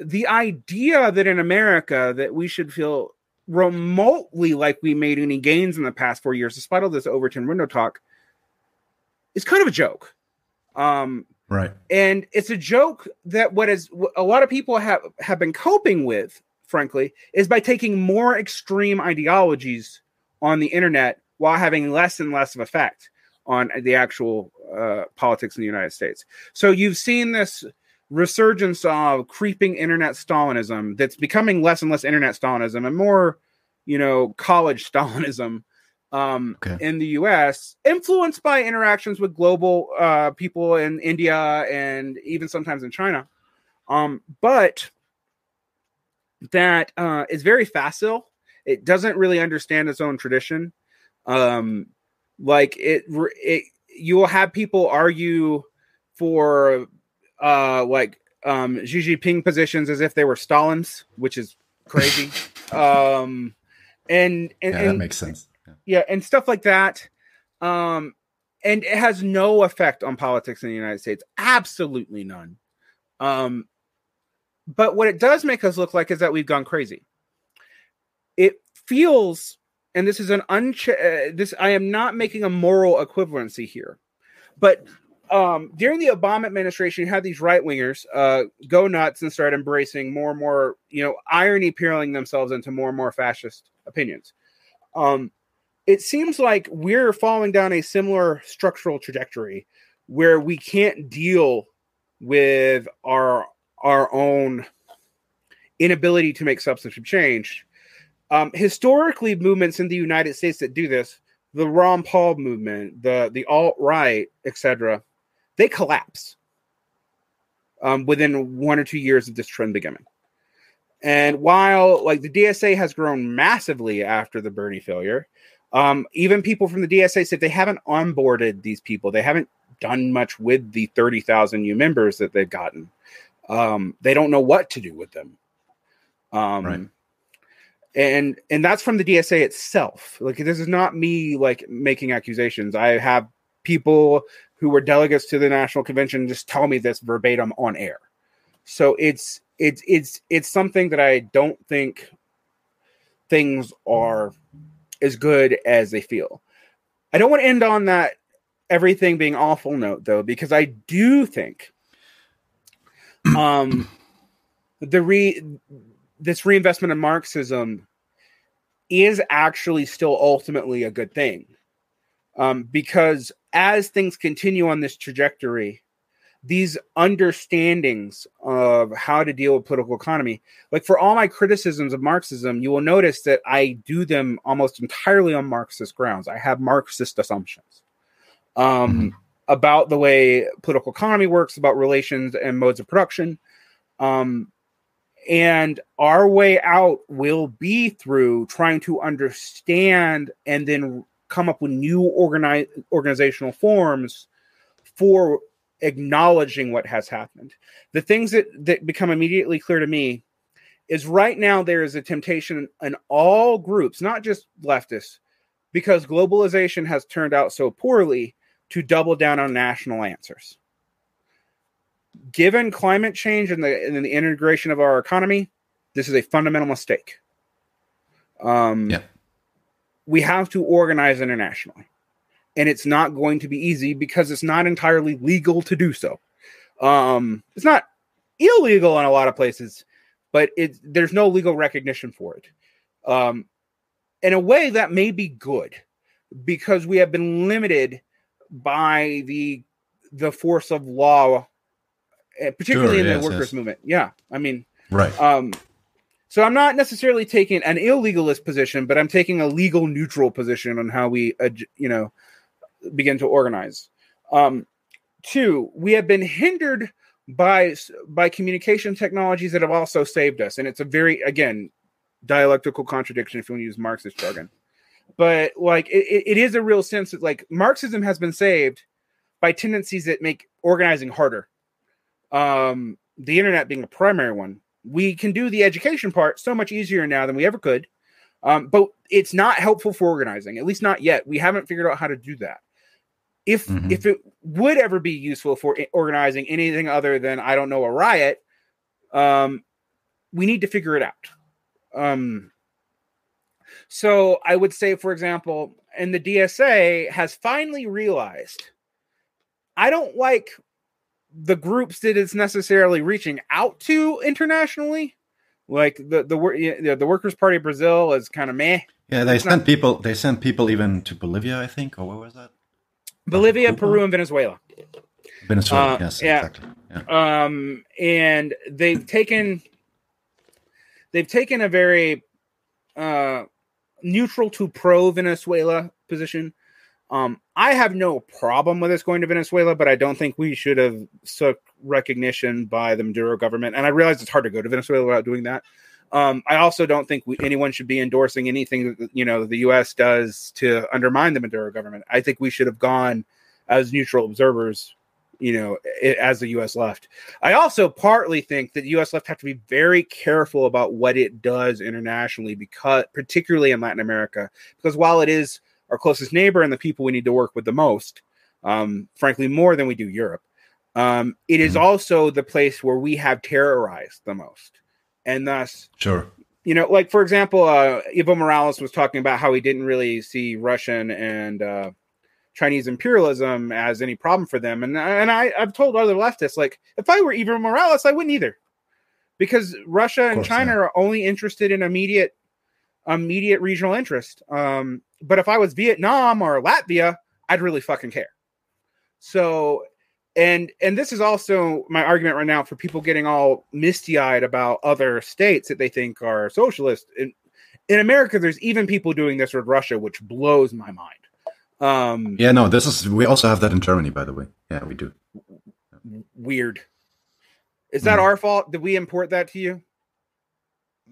the idea that in America that we should feel remotely like we made any gains in the past four years, despite all this Overton window talk, is kind of a joke. Um, right. And it's a joke that what is a lot of people have have been coping with, frankly, is by taking more extreme ideologies on the internet while having less and less of effect on the actual uh, politics in the United States. So you've seen this resurgence of creeping internet Stalinism that's becoming less and less internet Stalinism and more, you know, college Stalinism um, okay. in the US, influenced by interactions with global uh, people in India and even sometimes in China. Um, but that uh, is very facile. It doesn't really understand its own tradition. Um, like it, it, you will have people argue for uh like um Xi Jinping positions as if they were Stalin's, which is crazy. um and and, yeah, and, that makes sense. Yeah. yeah, and stuff like that. Um and it has no effect on politics in the United States. Absolutely none. Um but what it does make us look like is that we've gone crazy. It feels and this is an unch uh, this I am not making a moral equivalency here. But um, during the Obama administration, you had these right wingers uh, go nuts and start embracing more and more, you know, irony peeling themselves into more and more fascist opinions. Um, it seems like we're falling down a similar structural trajectory where we can't deal with our our own inability to make substantive change. Um, historically, movements in the United States that do this, the Ron Paul movement, the the alt right, etc., they collapse um, within one or two years of this trend beginning. And while like the DSA has grown massively after the Bernie failure, um, even people from the DSA said they haven't onboarded these people. They haven't done much with the 30,000 new members that they've gotten. Um, they don't know what to do with them. Um, right. And and that's from the DSA itself. Like this is not me like making accusations. I have people who were delegates to the national convention just tell me this verbatim on air. So it's it's it's it's something that I don't think things are as good as they feel. I don't want to end on that everything being awful note though because I do think um the re this reinvestment in Marxism is actually still ultimately a good thing. Um, because as things continue on this trajectory, these understandings of how to deal with political economy, like for all my criticisms of Marxism, you will notice that I do them almost entirely on Marxist grounds. I have Marxist assumptions um, mm-hmm. about the way political economy works, about relations and modes of production. Um, and our way out will be through trying to understand and then come up with new organize, organizational forms for acknowledging what has happened. The things that, that become immediately clear to me is right now there is a temptation in all groups, not just leftists, because globalization has turned out so poorly to double down on national answers. Given climate change and the, and the integration of our economy, this is a fundamental mistake. Um, yeah we have to organize internationally. And it's not going to be easy because it's not entirely legal to do so. Um, it's not illegal in a lot of places, but it there's no legal recognition for it. Um, in a way, that may be good because we have been limited by the the force of law, eh, particularly Sure, in yes, the workers' yes. movement. Yeah, I mean, Right. um, so I'm not necessarily taking an illegalist position, but I'm taking a legal neutral position on how we, uh, you know, begin to organize. Um, two, we have been hindered by by communication technologies that have also saved us, and it's a very again dialectical contradiction if you want to use Marxist jargon. But like it, it- is a real sense that like Marxism has been saved by tendencies that make organizing harder. Um, the internet being a primary one. We can do the education part so much easier now than we ever could. Um, but it's not helpful for organizing, at least not yet. We haven't figured out how to do that. If Mhm. if it would ever be useful for organizing anything other than I don't know a riot, um, we need to figure it out. Um, so I would say, for example, and the DSA has finally realized I don't like the groups that it's necessarily reaching out to internationally. Like the the the Workers' Party of Brazil is kind of meh. Yeah, they it's sent not- people. They sent people even to Bolivia, I think, or what was that? Bolivia, Cuba? Peru, and Venezuela. Venezuela. Uh, yes, yeah. exactly. Yeah. um and they've taken they've taken a very uh neutral to pro venezuela position um i have no problem with us going to venezuela but i don't think we should have sought recognition by the maduro government and i realize it's hard to go to venezuela without doing that um i also don't think we, anyone should be endorsing anything that you know the us does to undermine the maduro government i think we should have gone as neutral observers you know, i- as the U.S. left. I also partly think that the U.S. left have to be very careful about what it does internationally, because particularly in Latin America, because while it is our closest neighbor and the people we need to work with the most, um, frankly, more than we do Europe, um, it is Mhm. also the place where we have terrorized the most, and thus Sure. you know, like for example, uh, Evo Morales was talking about how he didn't really see Russian and uh, Chinese imperialism as any problem for them, and and I I've told other leftists like if I were Evo Morales, I wouldn't either, because Russia and China yeah. are only interested in immediate immediate regional interest. Um, but if I was Vietnam or Latvia, I'd really fucking care. So and and this is also my argument right now for people getting all misty-eyed about other states that they think are socialist in, in america there's even people doing this with russia which blows my mind um Yeah. No. This is. We also have that in Germany, by the way. Yeah, we do. weird is that Mhm. our fault did we import that to you Mm,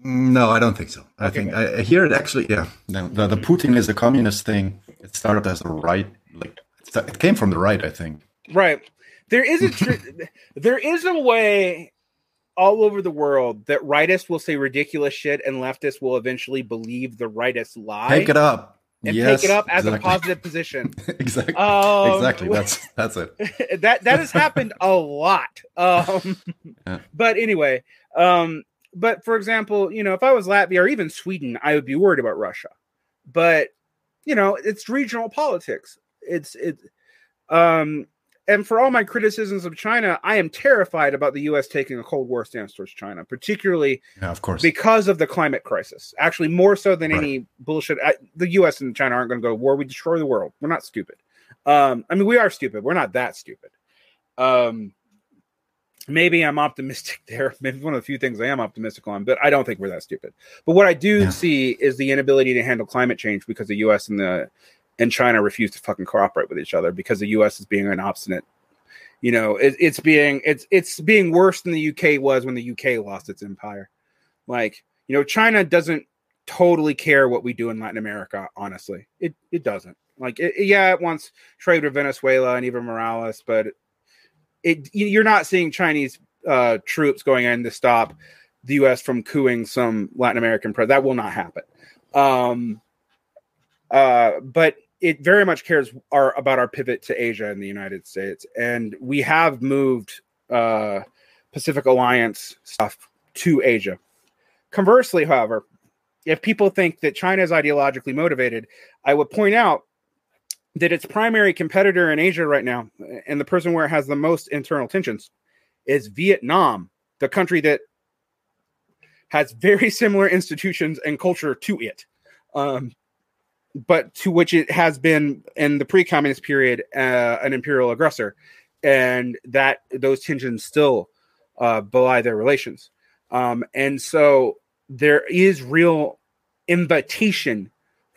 No, I don't think so. I Okay. think I, I hear it actually. Yeah, no, the, the Putin is a communist thing. It started as a right, like it came from the right, I think. right there is a tr- there is a way all over the world that rightists will say ridiculous shit and leftists will eventually believe the rightist lie Take it up. and yes, take it up as a positive position exactly. Um, exactly. That's that's it. that that has happened a lot. Um, Yeah. But anyway, um, but for example, you know, if I was Latvia or even Sweden, I would be worried about Russia. But you know, it's regional politics. It's it, um, and for all my criticisms of China, I am terrified about the U.S. taking a Cold War stance towards China, particularly Yeah, of course. because of the climate crisis. Actually, more so than Right. any bullshit. I, the U.S. and China aren't going to go to war. We destroy the world. We're not stupid. Um, I mean, we are stupid. We're not that stupid. Um, maybe I'm optimistic there. Maybe one of the few things I am optimistic on, but I don't think we're that stupid. But what I do Yeah. see is the inability to handle climate change because the U.S. and the and China refuse to fucking cooperate with each other because the U.S. is being an obstinate. You know, it, it's being it's it's being worse than the UK was when the UK lost its empire. Like, you know, China doesn't totally care what we do in Latin America. Honestly, it it doesn't. Like, it, yeah, it wants trade with Venezuela and even Morales, but it you- you're not seeing Chinese uh, troops going in to stop the U.S. from cooing some Latin American president. That will not happen. Um, uh, but it very much cares our, about our pivot to Asia and the United States, and we have moved uh, Pacific Alliance stuff to Asia. Conversely, however, if people think that China is ideologically motivated, I would point out that its primary competitor in Asia right now, and the person where it has the most internal tensions, is Vietnam, the country that has very similar institutions and culture to it, um, but to which it has been in the pre-communist period uh, an imperial aggressor, and that those tensions still uh, belie their relations. Um, and so there is real invitation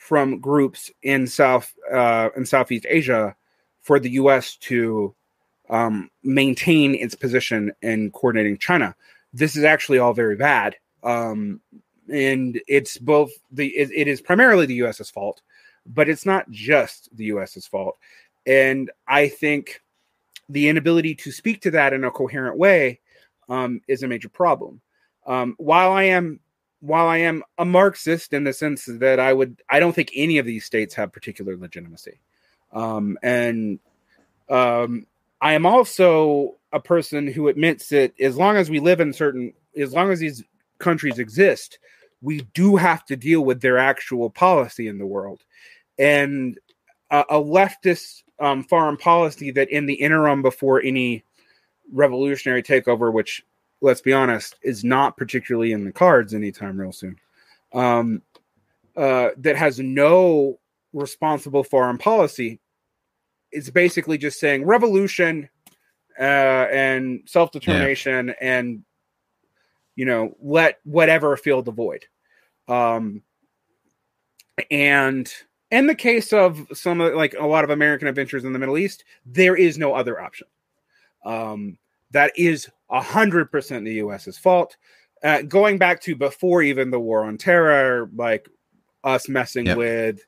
from groups in South uh, in Southeast Asia for the U.S. to um, maintain its position in coordinating China. This is actually all very bad, um, and it's both the it, it is primarily the U.S.'s fault, but it's not just the U.S.'s fault. And I think the inability to speak to that in a coherent way um, is a major problem. Um, while I am while I am a Marxist in the sense that I would I don't think any of these states have particular legitimacy, um, and um, I am also a person who admits that as long as we live in certain as long as these countries exist, we do have to deal with their actual policy in the world, and a, a leftist um, foreign policy that in the interim before any revolutionary takeover, which let's be honest, is not particularly in the cards anytime real soon. Um, uh, that has no responsible foreign policy. It's basically just saying revolution uh, and self determination, yeah. and you know, let whatever fill the void. Um, and in the case of some like a lot of American adventures in the Middle East, there is no other option. Um, that is 100% the US's fault. Uh, going back to before even the war on terror, like us messing yep. with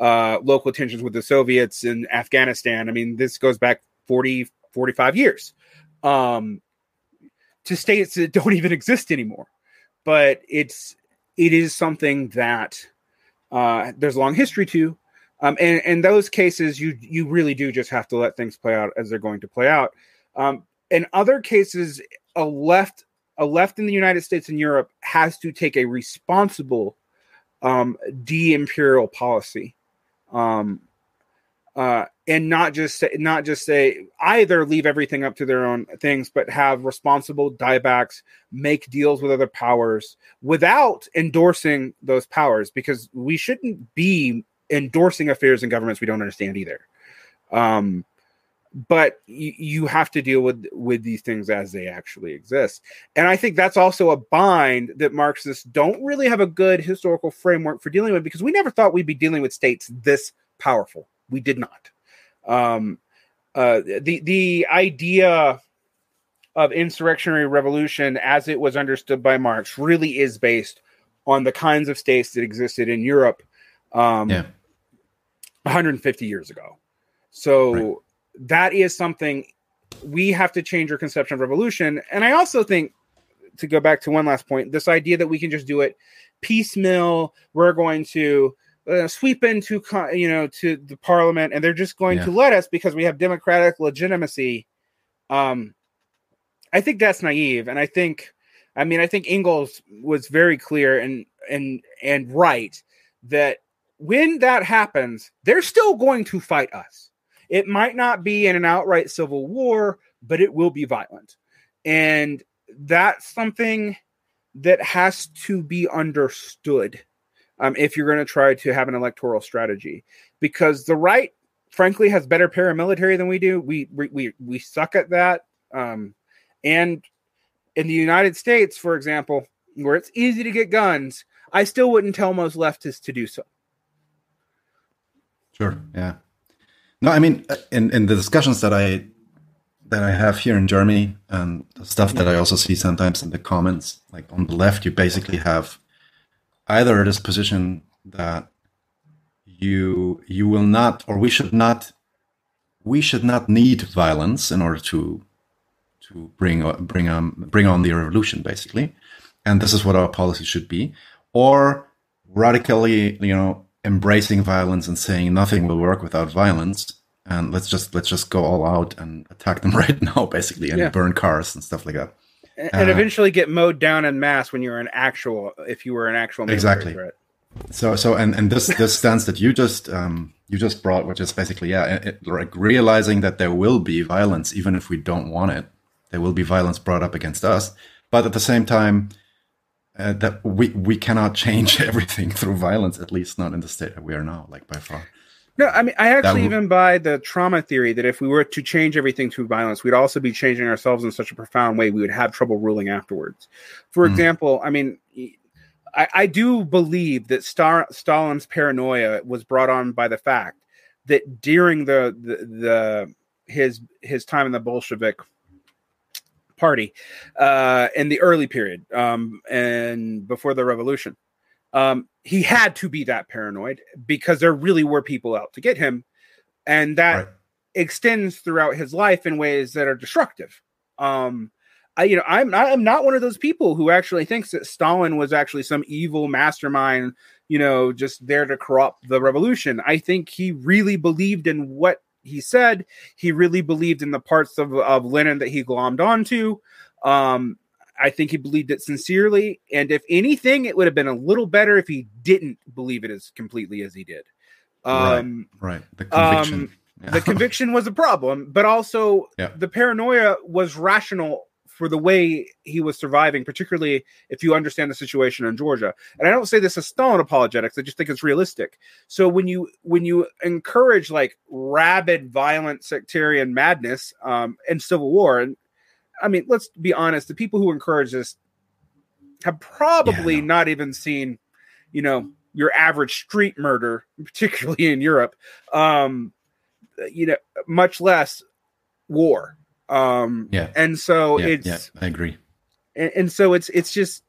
uh, local tensions with the Soviets in Afghanistan. I mean, this goes back 40, 45 years um, to states that don't even exist anymore. But it's it is something that uh, there's a long history to. Um, and in those cases, you you really do just have to let things play out as they're going to play out. Um, in other cases, a left a left in the United States and Europe has to take a responsible um, de-imperial policy, um, uh, and not just say, not just say either leave everything up to their own things, but have responsible diebacks, make deals with other powers without endorsing those powers, because we shouldn't be endorsing affairs in governments we don't understand either. Um, but you, you have to deal with with these things as they actually exist. And i think that's also a bind that marxists don't really have a good historical framework for dealing with because we never thought we'd be dealing with states this powerful. We did not. Um, uh, the the idea of insurrectionary revolution as it was understood by marx really is based on the kinds of states that existed in europe um, yeah. 150 years ago. So that is something we have to change our conception of revolution. And I also think, to go back to one last point, this idea that we can just do it piecemeal, we're going to uh, sweep into you know to the parliament, and they're just going yeah. to let us because we have democratic legitimacy. Um, I think that's naive, and I think, I mean, I think Engels was very clear and and and right that when that happens, they're still going to fight us it might not be in an outright civil war, but it will be violent. And that's something that has to be understood um, if you're going to try to have an electoral strategy. Because the right, frankly, has better paramilitary than we do. We we we suck at that. Um, and in the United States, for example, where it's easy to get guns, I still wouldn't tell most leftists to do so. Sure. Yeah. No, I mean, uh, in, in the discussions that I that I have here in Germany and the stuff that I also see sometimes in the comments, like on the left, you basically have either this position that you you will not or we should not we should not need violence in order to to bring bring on bring on the revolution basically. And this is what our policy should be. Or radically you know embracing violence and saying nothing will work without violence and let's just let's just go all out and attack them right now basically and yeah. burn cars and stuff like that and, and uh, eventually get mowed down in mass when you're an actual if you were an actual exactly threat. so so and and this this stance that you just um you just brought which is basically yeah it, like realizing that there will be violence even if we don't want it there will be violence brought up against us. But at the same time, uh, that we we cannot change everything through violence, at least not in the state that we are now, like by far. No, I mean, I actually even buy the trauma theory that if we were to change everything through violence, we'd also be changing ourselves in such a profound way we would have trouble ruling afterwards. For mm. example, I mean, I, I do believe that Star, Stalin's paranoia was brought on by the fact that during the, the, the his his time in the Bolshevik party uh, in the early period um, and before the revolution, um, he had to be that paranoid because there really were people out to get him, and that right. extends throughout his life in ways that are destructive. Um, I, you know, I'm not, I'm not one of those people who actually thinks that Stalin was actually some evil mastermind, you know, just there to corrupt the revolution. I think he really believed in what he said. He really believed in the parts of, of Lenin that he glommed onto. Um, I think he believed it sincerely. And if anything, it would have been a little better if he didn't believe it as completely as he did. Um, right, right. The conviction. Um, yeah. The conviction was a problem, but also yeah. the paranoia was rational for the way he was surviving, particularly if you understand the situation in Georgia. And I don't say this as Stalin apologetics; I just think it's realistic. So when you when you encourage like rabid, violent, sectarian madness um, and civil war, and I mean, let's be honest, the people who encourage this have probably yeah, no. not even seen, you know, your average street murder, particularly in Europe. Um, you know, much less war. Um, yeah, and so yeah, it's. Yeah, I agree. And, and, so it's it's just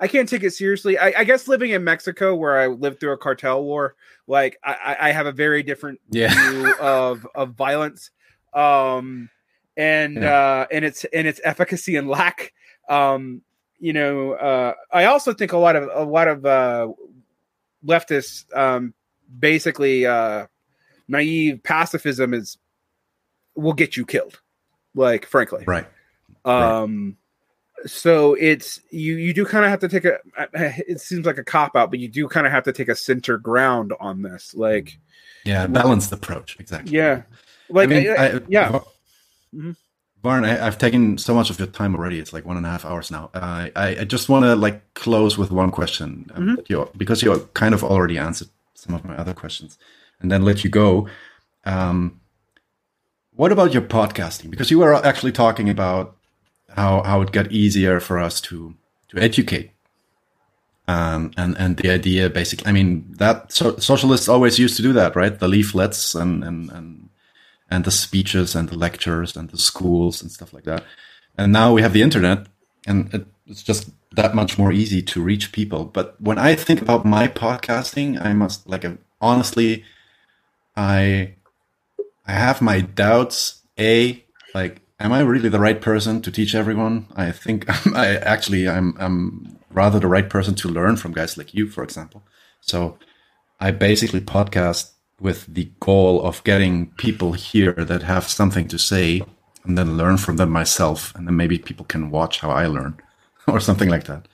I can't take it seriously. I, I, guess living in Mexico, where I lived through a cartel war, like I, I have a very different yeah. view of of violence. Um, and yeah. uh, and its and its efficacy and lack. Um, you know, uh, I also think a lot of a lot of uh, leftists um, basically uh, naive pacifism is will get you killed. Like, frankly, right. Um, right. so it's you you do kind of have to take a. It seems like a cop out, but you do kind of have to take a center ground on this. Like, yeah, balanced approach exactly. Yeah, like I mean, I, I, yeah. Mm-hmm. Varn, I, have taken so much of your time already. It's like one and a half hours now. Uh, I, I just want to like close with one question um, mm-hmm. you, because you kind of already answered some of my other questions, and then let you go. Um, what about your podcasting? Because you were actually talking about how how it got easier for us to to educate, um, and and the idea basically. I mean that so, socialists always used to do that, right? The leaflets and and and and the speeches and the lectures and the schools and stuff like that. And now we have the internet, and it's just that much more easy to reach people. But when I think about my podcasting, I must like honestly, I I have my doubts. A like, am I really the right person to teach everyone? I think I actually I'm I'm rather the right person to learn from guys like you, for example. So I basically podcast with the goal of getting people here that have something to say and then learn from them myself. And then maybe people can watch how I learn or something like that.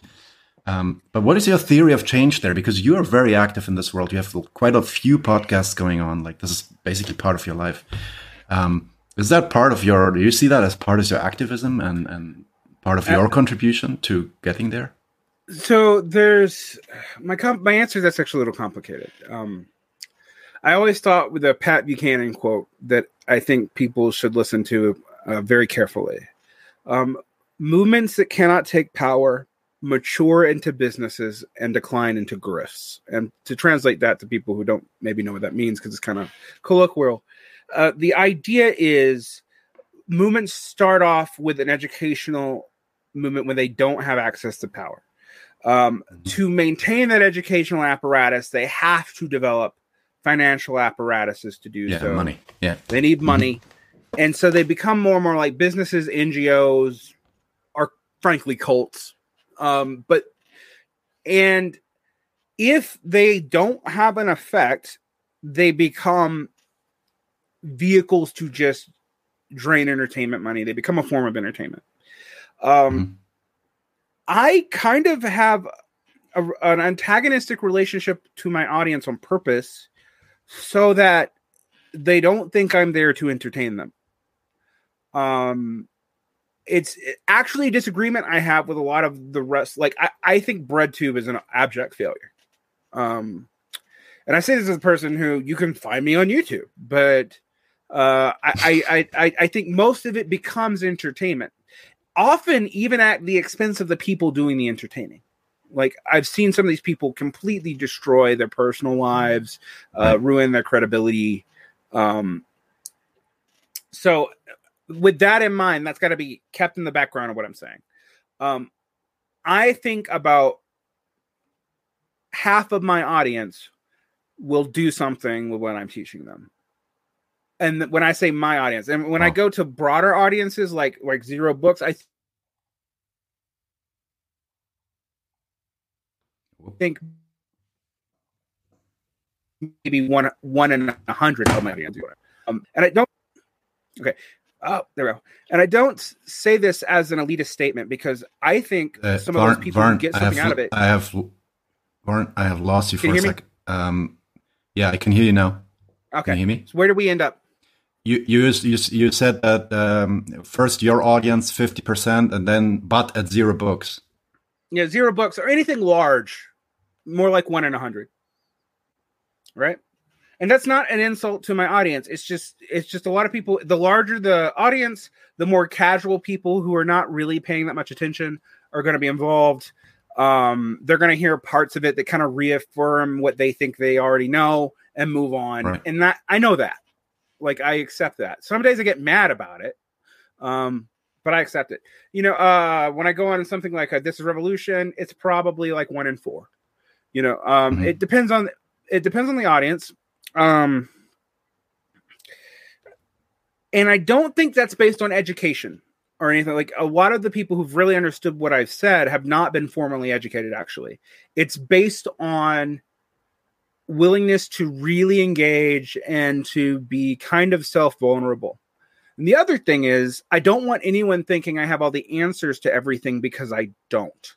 Um, but what is your theory of change there? Because you are very active in this world. You have quite a few podcasts going on. Like this is basically part of your life. Um, is that part of your? Do you see that as part of your activism and and part of your uh, contribution to getting there? So there's my my answer. That's actually a little complicated. Um, I always thought with a Pat Buchanan quote that I think people should listen to uh, very carefully. Um, movements that cannot take power mature into businesses and decline into grifts. And to translate that to people who don't maybe know what that means because it's kind of colloquial, uh, the idea is movements start off with an educational movement when they don't have access to power. Um, mm-hmm. to maintain that educational apparatus, they have to develop financial apparatuses to do yeah, so. Money. Yeah. They need mm-hmm. money. Mm-hmm. And so they become more and more like businesses, NGOs, are frankly cults. Um, but and if they don't have an effect, they become vehicles to just drain entertainment money. They become a form of entertainment. Um, mm-hmm. I kind of have a, an antagonistic relationship to my audience on purpose so that they don't think I'm there to entertain them. Um, it's actually a disagreement I have with a lot of the rest. Like I, I think BreadTube is an abject failure. Um, and I say this as a person who you can find me on YouTube, but uh, I, I, I, I think most of it becomes entertainment, often even at the expense of the people doing the entertaining. Like I've seen some of these people completely destroy their personal lives, uh, ruin their credibility. Um, so, with that in mind, that's got to be kept in the background of what I'm saying. Um, I think about half of my audience will do something with what I'm teaching them. And when I say my audience, and when I go to broader audiences like like zero books, I think maybe one one in a hundred of my audience. Um, and I don't. Okay. Oh, there we go. And I don't say this as an elitist statement because I think uh, some Varn, of those people Varn, get something have, out of it. I have, Varn, I have lost you Can for you a second. Um, yeah, I can hear you now. Okay. Can you hear me? So where do we end up? You you you, you said that um, first your audience fifty percent, and then but at zero books. Yeah, zero books or anything large, more like one in a hundred. Right, and that's not an insult to my audience. It's just it's just a lot of people. The larger the audience, the more casual people who are not really paying that much attention are going to be involved. Um, they're going to hear parts of it that kind of reaffirm what they think they already know and move on. Right. And that I know that. Like I accept that. Some days I get mad about it. Um, but I accept it. You know, uh, when I go on something like a, this is revolution, it's probably like one in four. You know, um, mm-hmm. it depends on it depends on the audience. Um, and I don't think that's based on education or anything like a lot of the people who've really understood what I've said have not been formally educated actually. It's based on willingness to really engage and to be kind of self vulnerable. And the other thing is, I don't want anyone thinking I have all the answers to everything because I don't.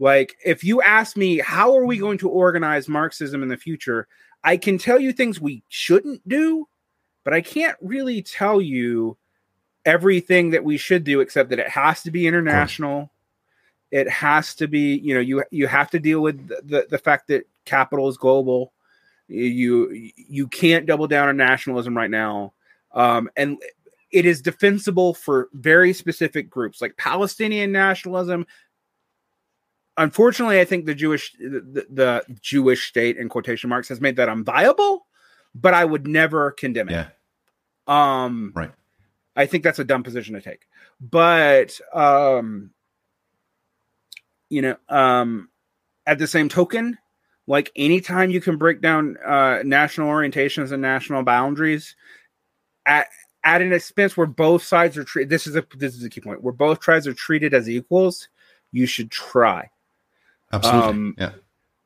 Like, if you ask me, how are we going to organize Marxism in the future? I can tell you things we shouldn't do, but I can't really tell you everything that we should do except that it has to be international. It has to be you know you you have to deal with the, the, the fact that capital is global. You you can't double down on nationalism right now. Um, and it is defensible for very specific groups like palestinian nationalism unfortunately i think the jewish the, the jewish state in quotation marks has made that unviable but i would never condemn it yeah um right I think that's a dumb position to take. But um, you know, um, at the same token, like anytime you can break down uh, national orientations and national boundaries at at an expense where both sides are treated. This is a this is a key point where both tribes are treated as equals. You should try. Absolutely. Um, yeah.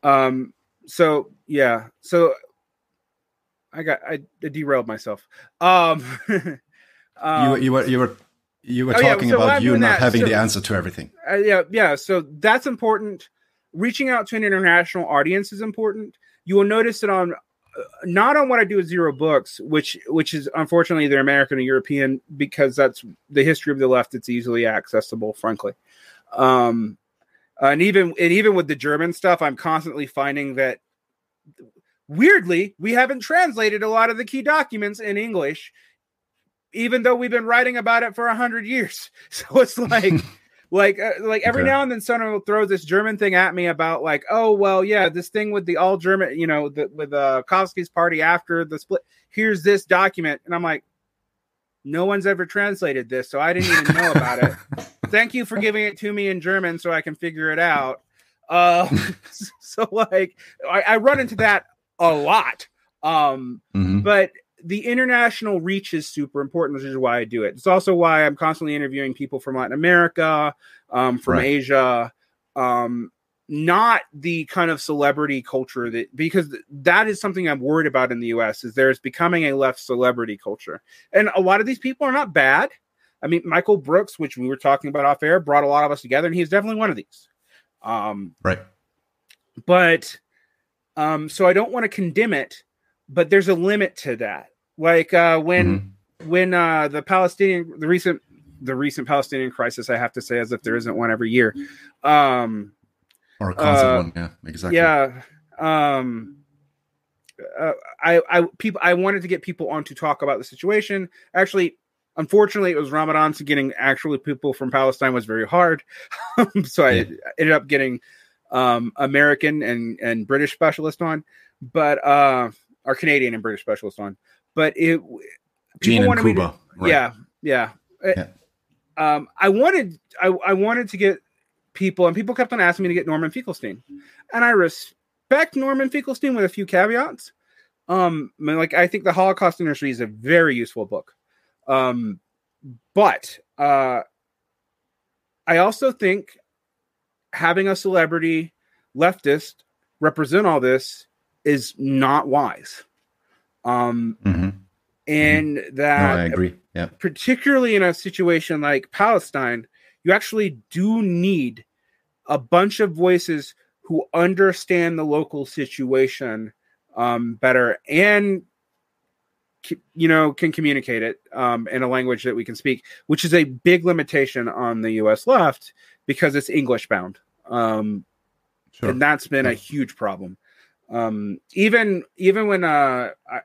Um. So yeah. So I got I, I derailed myself. Um. Um, you, you were you were you were oh, talking yeah, so about you not that, having so, the answer to everything. Uh, yeah, yeah. So that's important. Reaching out to an international audience is important. You will notice that on uh, not on what I do with zero books, which which is unfortunately they're American or European because that's the history of the left. It's easily accessible, frankly. Um, and even and even with the German stuff, I'm constantly finding that weirdly we haven't translated a lot of the key documents in English even though we've been writing about it for a hundred years. So it's like, like, uh, like every okay. now and then someone will throw this German thing at me about like, oh well, yeah, this thing with the all German, you know, the, with uh, Kautsky's party after the split. Here's this document, and I'm like, no one's ever translated this, so I didn't even know about it. Thank you for giving it to me in German so I can figure it out. Uh, so like, I, I run into that a lot. Um, mm-hmm. but the international reach is super important, which is why I do it. It's also why I'm constantly interviewing people from Latin America, um, from right. Asia, um, not the kind of celebrity culture that because that is something I'm worried about in the U.S. is there's becoming a left celebrity culture, and a lot of these people are not bad. I mean, Michael Brooks, which we were talking about off air, brought a lot of us together, and he's definitely one of these. Um, right. But um, so I don't want to condemn it, but there's a limit to that like uh, when mm-hmm. when uh, the Palestinian, the recent the recent Palestinian crisis, I have to say, as if there isn't one every year. Um, or a constant uh, one, yeah, exactly. yeah. Um, uh, I, I, people, I wanted to get people on to talk about the situation. Actually, unfortunately, it was Ramadan, so getting actually people from Palestine was very hard. so I Yeah. ended up getting um, American and and British specialist on, but uh, or Canadian and British specialist on. But it Gene wanted me to- Cuba. right. yeah, yeah. Yeah. Um, I wanted I, I wanted to get people, and people kept on asking me to get Norman Finkelstein, and I respect Norman Finkelstein with a few caveats. Um, I mean, like I think the Holocaust Industry is a very useful book, um, but uh, I also think having a celebrity leftist represent all this is not wise. Um, Mhm. and No, that I agree. Yeah. particularly in a situation like Palestine, you actually do need a bunch of voices who understand the local situation um, better and you know can communicate it um, in a language that we can speak, which is a big limitation on the U.S. left because it's English bound. Um, Sure. and that's been a huge problem. Um, even even when uh, I,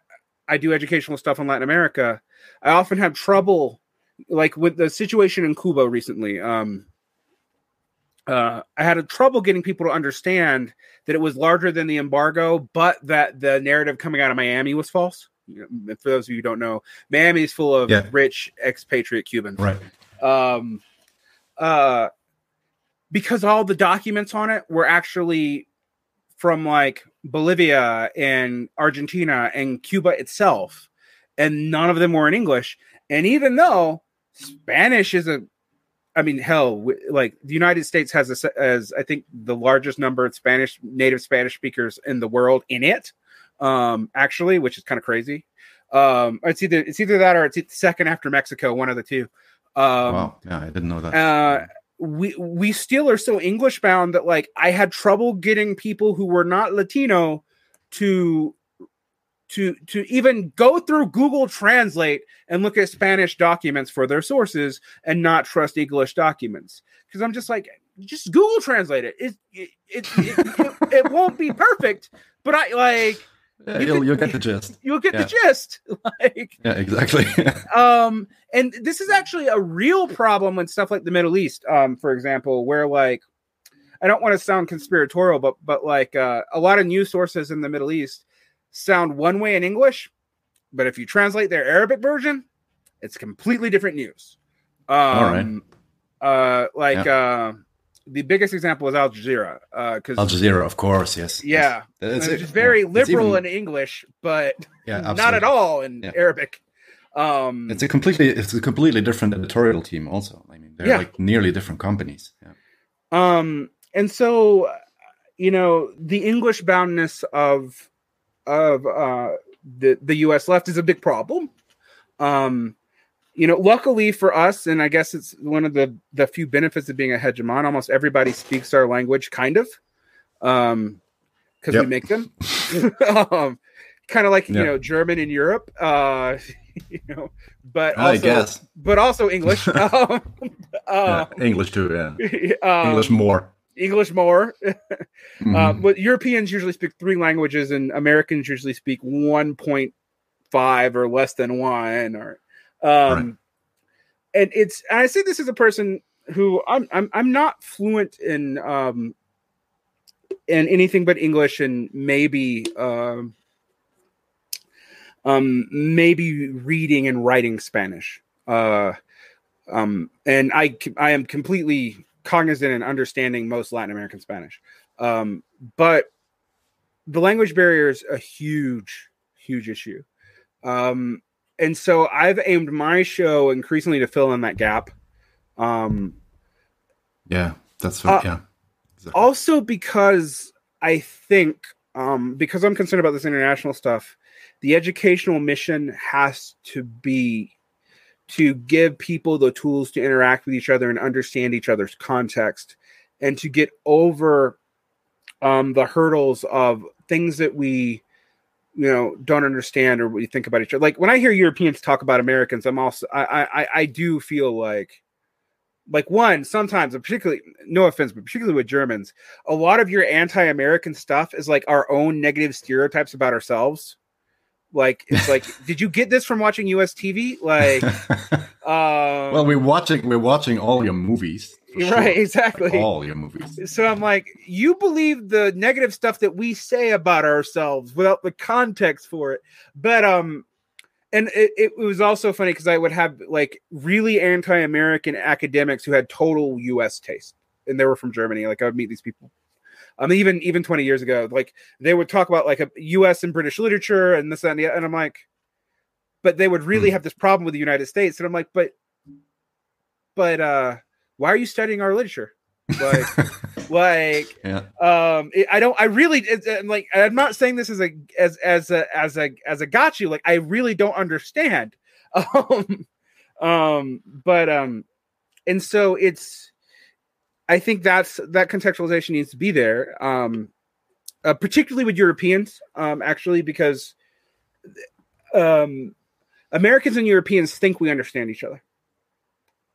I do educational stuff in Latin America, I often have trouble, like with the situation in Cuba recently. Um, uh, I had a trouble getting people to understand that it was larger than the embargo, but that the narrative coming out of Miami was false. Know, for those of you who don't know, Miami is full of Yeah. rich expatriate Cubans Right. um uh because all the documents on it were actually from like Bolivia and Argentina and Cuba itself and none of them were in English and even though Spanish is a I mean hell like the United States has a, as I think the largest number of Spanish native Spanish speakers in the world in it um actually which is kind of crazy um it's either it's either that or it's second after Mexico one of the two um wow. Yeah, I didn't know that. uh we we still are so english bound that like i had trouble getting people who were not latino to to to even go through google translate and look at spanish documents for their sources and not trust english documents because i'm just like just google translate it it it, it, it, it, it won't be perfect but i like yeah, you you'll, could- you'll get the gist. you'll get Yeah. the gist like Yeah, exactly. um and this is actually a real problem with stuff like the middle east um for example where like i don't want to sound conspiratorial but but like uh, a lot of news sources in the middle east sound one way in english but if you translate their arabic version it's completely different news um right. uh like uh the biggest example is al jazeera uh because Al Jazeera, of course. Yes. yeah Yes. it's, very yeah, liberal even- in english but yeah, not at all in Yeah. arabic um It's a completely it's a completely different editorial team. Also, I mean, they're like nearly different companies. Yeah. um and so you know the english boundness of of uh the the us left is a big problem um you know luckily for us and i guess it's one of the the few benefits of being a hegemon almost everybody speaks our language kind of um because we make them um kind of like you know german in europe uh you know but I also guess. but also english um, uh, yeah. English too. Yeah. um, English more. English more. Mhm. Uh, but Europeans usually speak three languages, and Americans usually speak one point five or less than one. Or, um, and it's and I say this as a person who I'm I'm I'm not fluent in um in anything but English and maybe um um maybe reading and writing Spanish. Uh, um, and I I am completely cognizant and understanding most Latin American Spanish. Um, but the language barrier is a huge, huge issue. Um, and so I've aimed my show increasingly to fill in that gap. Um, yeah, that's what. uh, yeah. Exactly. also because I think, um, because I'm concerned about this international stuff, the educational mission has to be to give people the tools to interact with each other and understand each other's context and to get over um, the hurdles of things that we you know don't understand or what you think about each other. Like when i hear europeans talk about americans i'm also i i i do feel like like one sometimes particularly no offense but particularly with germans a lot of your anti-american stuff is like our own negative stereotypes about ourselves. Like it's like did you get this from watching us tv like uh, well we're watching we're watching all your movies right sure. exactly all your movies so i'm like you believe the negative stuff that we say about ourselves without the context for it but um and it, it was also funny because I would have like really anti-American academics who had total U.S. taste, and they were from Germany. Like I would meet these people. Um, even even 20 years ago, like they would talk about like a U.S. and British literature and this and, the, and I'm like, but they would really hmm. have this problem with the United States, and I'm like, but, but uh, why are you studying our literature? like like yeah. um it, i don't i really it, like i'm not saying this as a as as a as a as a got you like i really don't understand um um but um and so it's i think that's that contextualization needs to be there um uh, particularly with europeans um actually because um americans and europeans think we understand each other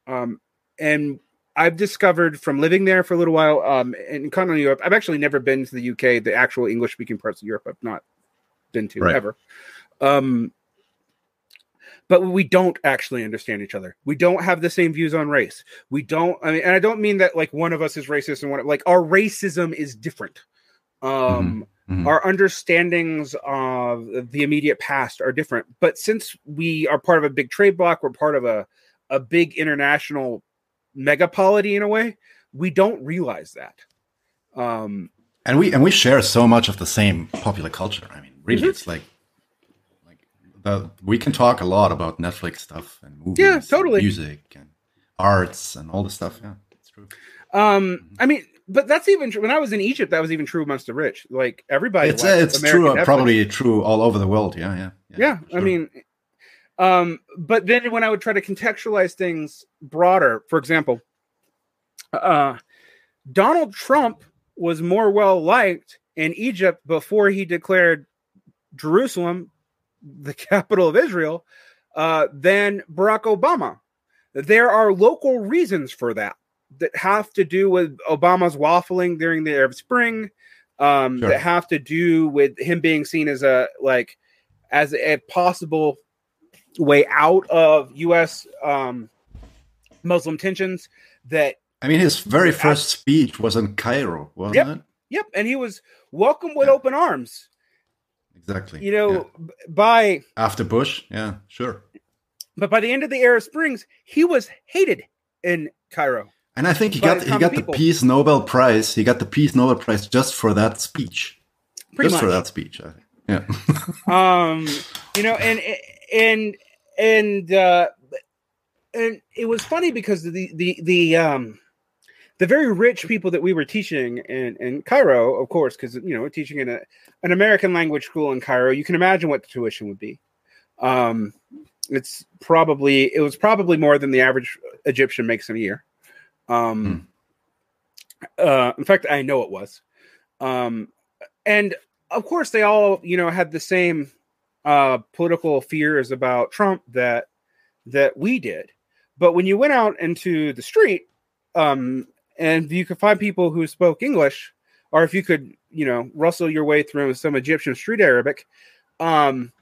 um and I've discovered from living there for a little while um, in continental Europe. I've actually never been to the UK, the actual English speaking parts of Europe. I've not been to right. ever. Um, but we don't actually understand each other. We don't have the same views on race. We don't. I mean, and I don't mean that like one of us is racist and one like our racism is different. Um, mm-hmm. Mm-hmm. Our understandings of the immediate past are different. But since we are part of a big trade block, we're part of a a big international megapolity in a way. We don't realize that. Um, and we and we share so much of the same popular culture. I mean, really, mm-hmm. it's like like the, we can talk a lot about Netflix stuff and movies, yeah, totally, and music and arts and all the stuff. Yeah, it's true. Um, mm-hmm. I mean, but that's even true. When I was in Egypt, that was even true amongst the rich. Like everybody, it's it's true, Netflix. probably true all over the world. Yeah, yeah, yeah. yeah sure. I mean, um, but then when I would try to contextualize things broader, for example, uh, Donald Trump was more well liked in Egypt before he declared Jerusalem the capital of Israel uh, than Barack Obama. There are local reasons for that that have to do with Obama's waffling during the Arab Spring, um, sure. that have to do with him being seen as a like as a possible way out of U.S. Um, Muslim tensions. That I mean, his very first speech was in Cairo, wasn't yep, it? Yep, and he was welcomed with yeah. open arms. Exactly. You know, yeah. by after Bush, yeah, sure. But by the end of the Arab Springs, he was hated in Cairo. And I think he got he got people. the Peace Nobel Prize. He got the Peace Nobel Prize just for that speech. Pretty just much. for that speech. Yeah. um, you know, and and and uh, and it was funny because the the the um the very rich people that we were teaching in in Cairo, of course, because you know we're teaching in a an American language school in Cairo, you can imagine what the tuition would be. Um, it's probably it was probably more than the average Egyptian makes in a year. Um, hmm. uh, in fact, I know it was. Um, and of course, they all you know had the same uh, political fears about Trump that that we did. But when you went out into the street, um, and you could find people who spoke English, or if you could, you know, rustle your way through some Egyptian street Arabic, um,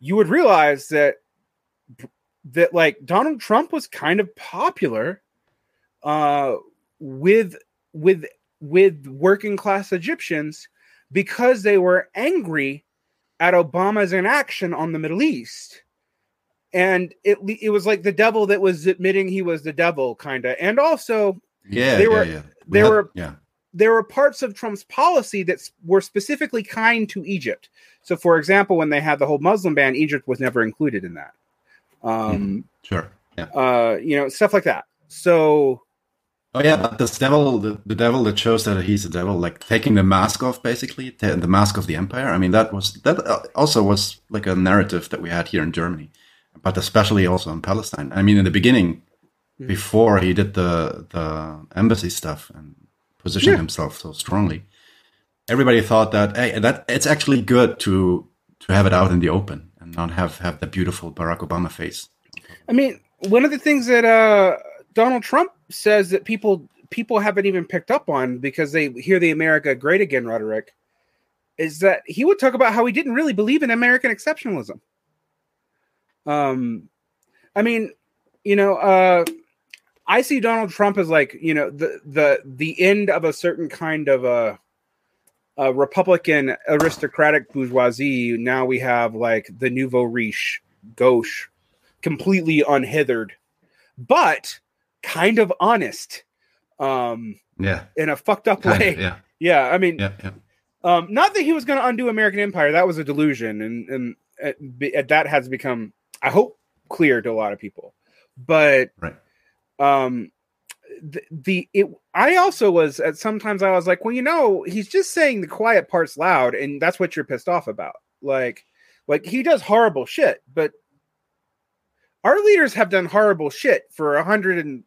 you would realize that that like Donald Trump was kind of popular uh, with with with working class Egyptians because they were angry at Obama's inaction on the Middle East. And it it was like the devil that was admitting he was the devil, kind of. And also, yeah, there were yeah, yeah. there had, were yeah. there were parts of Trump's policy that were specifically kind to Egypt. So, for example, when they had the whole Muslim ban, Egypt was never included in that. Um, mm, sure. Yeah. Uh, you know, stuff like that. So Oh yeah, but this devil, the, the devil that shows that he's a devil, like taking the mask off, basically the, the mask of the empire. I mean, that was that uh, also was like a narrative that we had here in Germany, but especially also in Palestine. I mean, in the beginning, mm. before he did the the embassy stuff and positioned yeah. himself so strongly, everybody thought that hey, that it's actually good to to have it out in the open and not have have the beautiful Barack Obama face. I mean, one of the things that uh Donald Trump says that people people haven't even picked up on because they hear the America Great Again rhetoric is that he would talk about how he didn't really believe in American exceptionalism. Um, I mean, you know, uh, I see Donald Trump as like you know the the the end of a certain kind of a, a Republican aristocratic bourgeoisie. Now we have like the nouveau riche, gauche, completely unhithered, but kind of honest. Um, yeah, in a fucked up Kind way. of, yeah, Yeah, I mean, yeah, yeah. um, not that he was going to undo American Empire. That was a delusion, and and uh, uh, that has become, I hope, clear to a lot of people. But Right. um, the, the it. I also was at sometimes I was like, well, you know, he's just saying the quiet parts loud, and that's what you're pissed off about. Like, like he does horrible shit, but our leaders have done horrible shit for a hundred and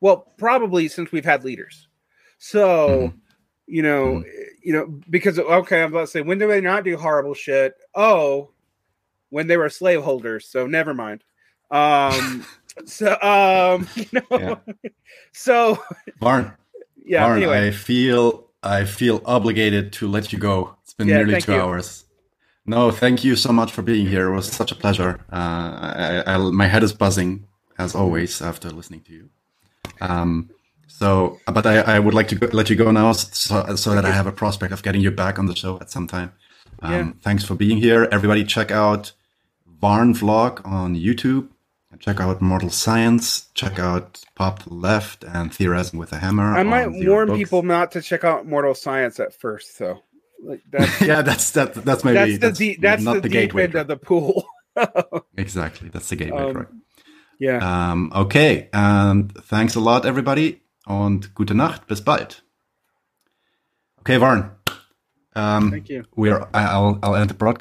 well, probably since we've had leaders. So, you know, you know, because okay, I'm about to say, when do they not do horrible shit? Oh, when they were slaveholders. So never mind. Um, so um, you know, so Varn. yeah. Varn, anyway, I feel I feel obligated to let you go. It's been Yeah, nearly two you. hours. No, thank you so much for being here. It was such a pleasure. Uh, I, I, my head is buzzing as always after listening to you. Um, so, but I, I would like to go, let you go now, so, so that I have a prospect of getting you back on the show at some time. Um, Yeah. Thanks for being here, everybody. Check out Varn Vlog on YouTube. Check out Mortal Science. Check out Pop the Left and Theorizing with a Hammer. I might warn Books. people not to check out Mortal Science at first, though. Like that's yeah, that's that. That's maybe that's the deep, that's not the, the, gateway. end of the pool. Exactly, that's the gateway Um. Yeah. Um, okay, and thanks a lot, everybody, und gute Nacht, bis bald. Okay, Varn. Um, Thank you. We're. I- I'll. I'll end the broadcast.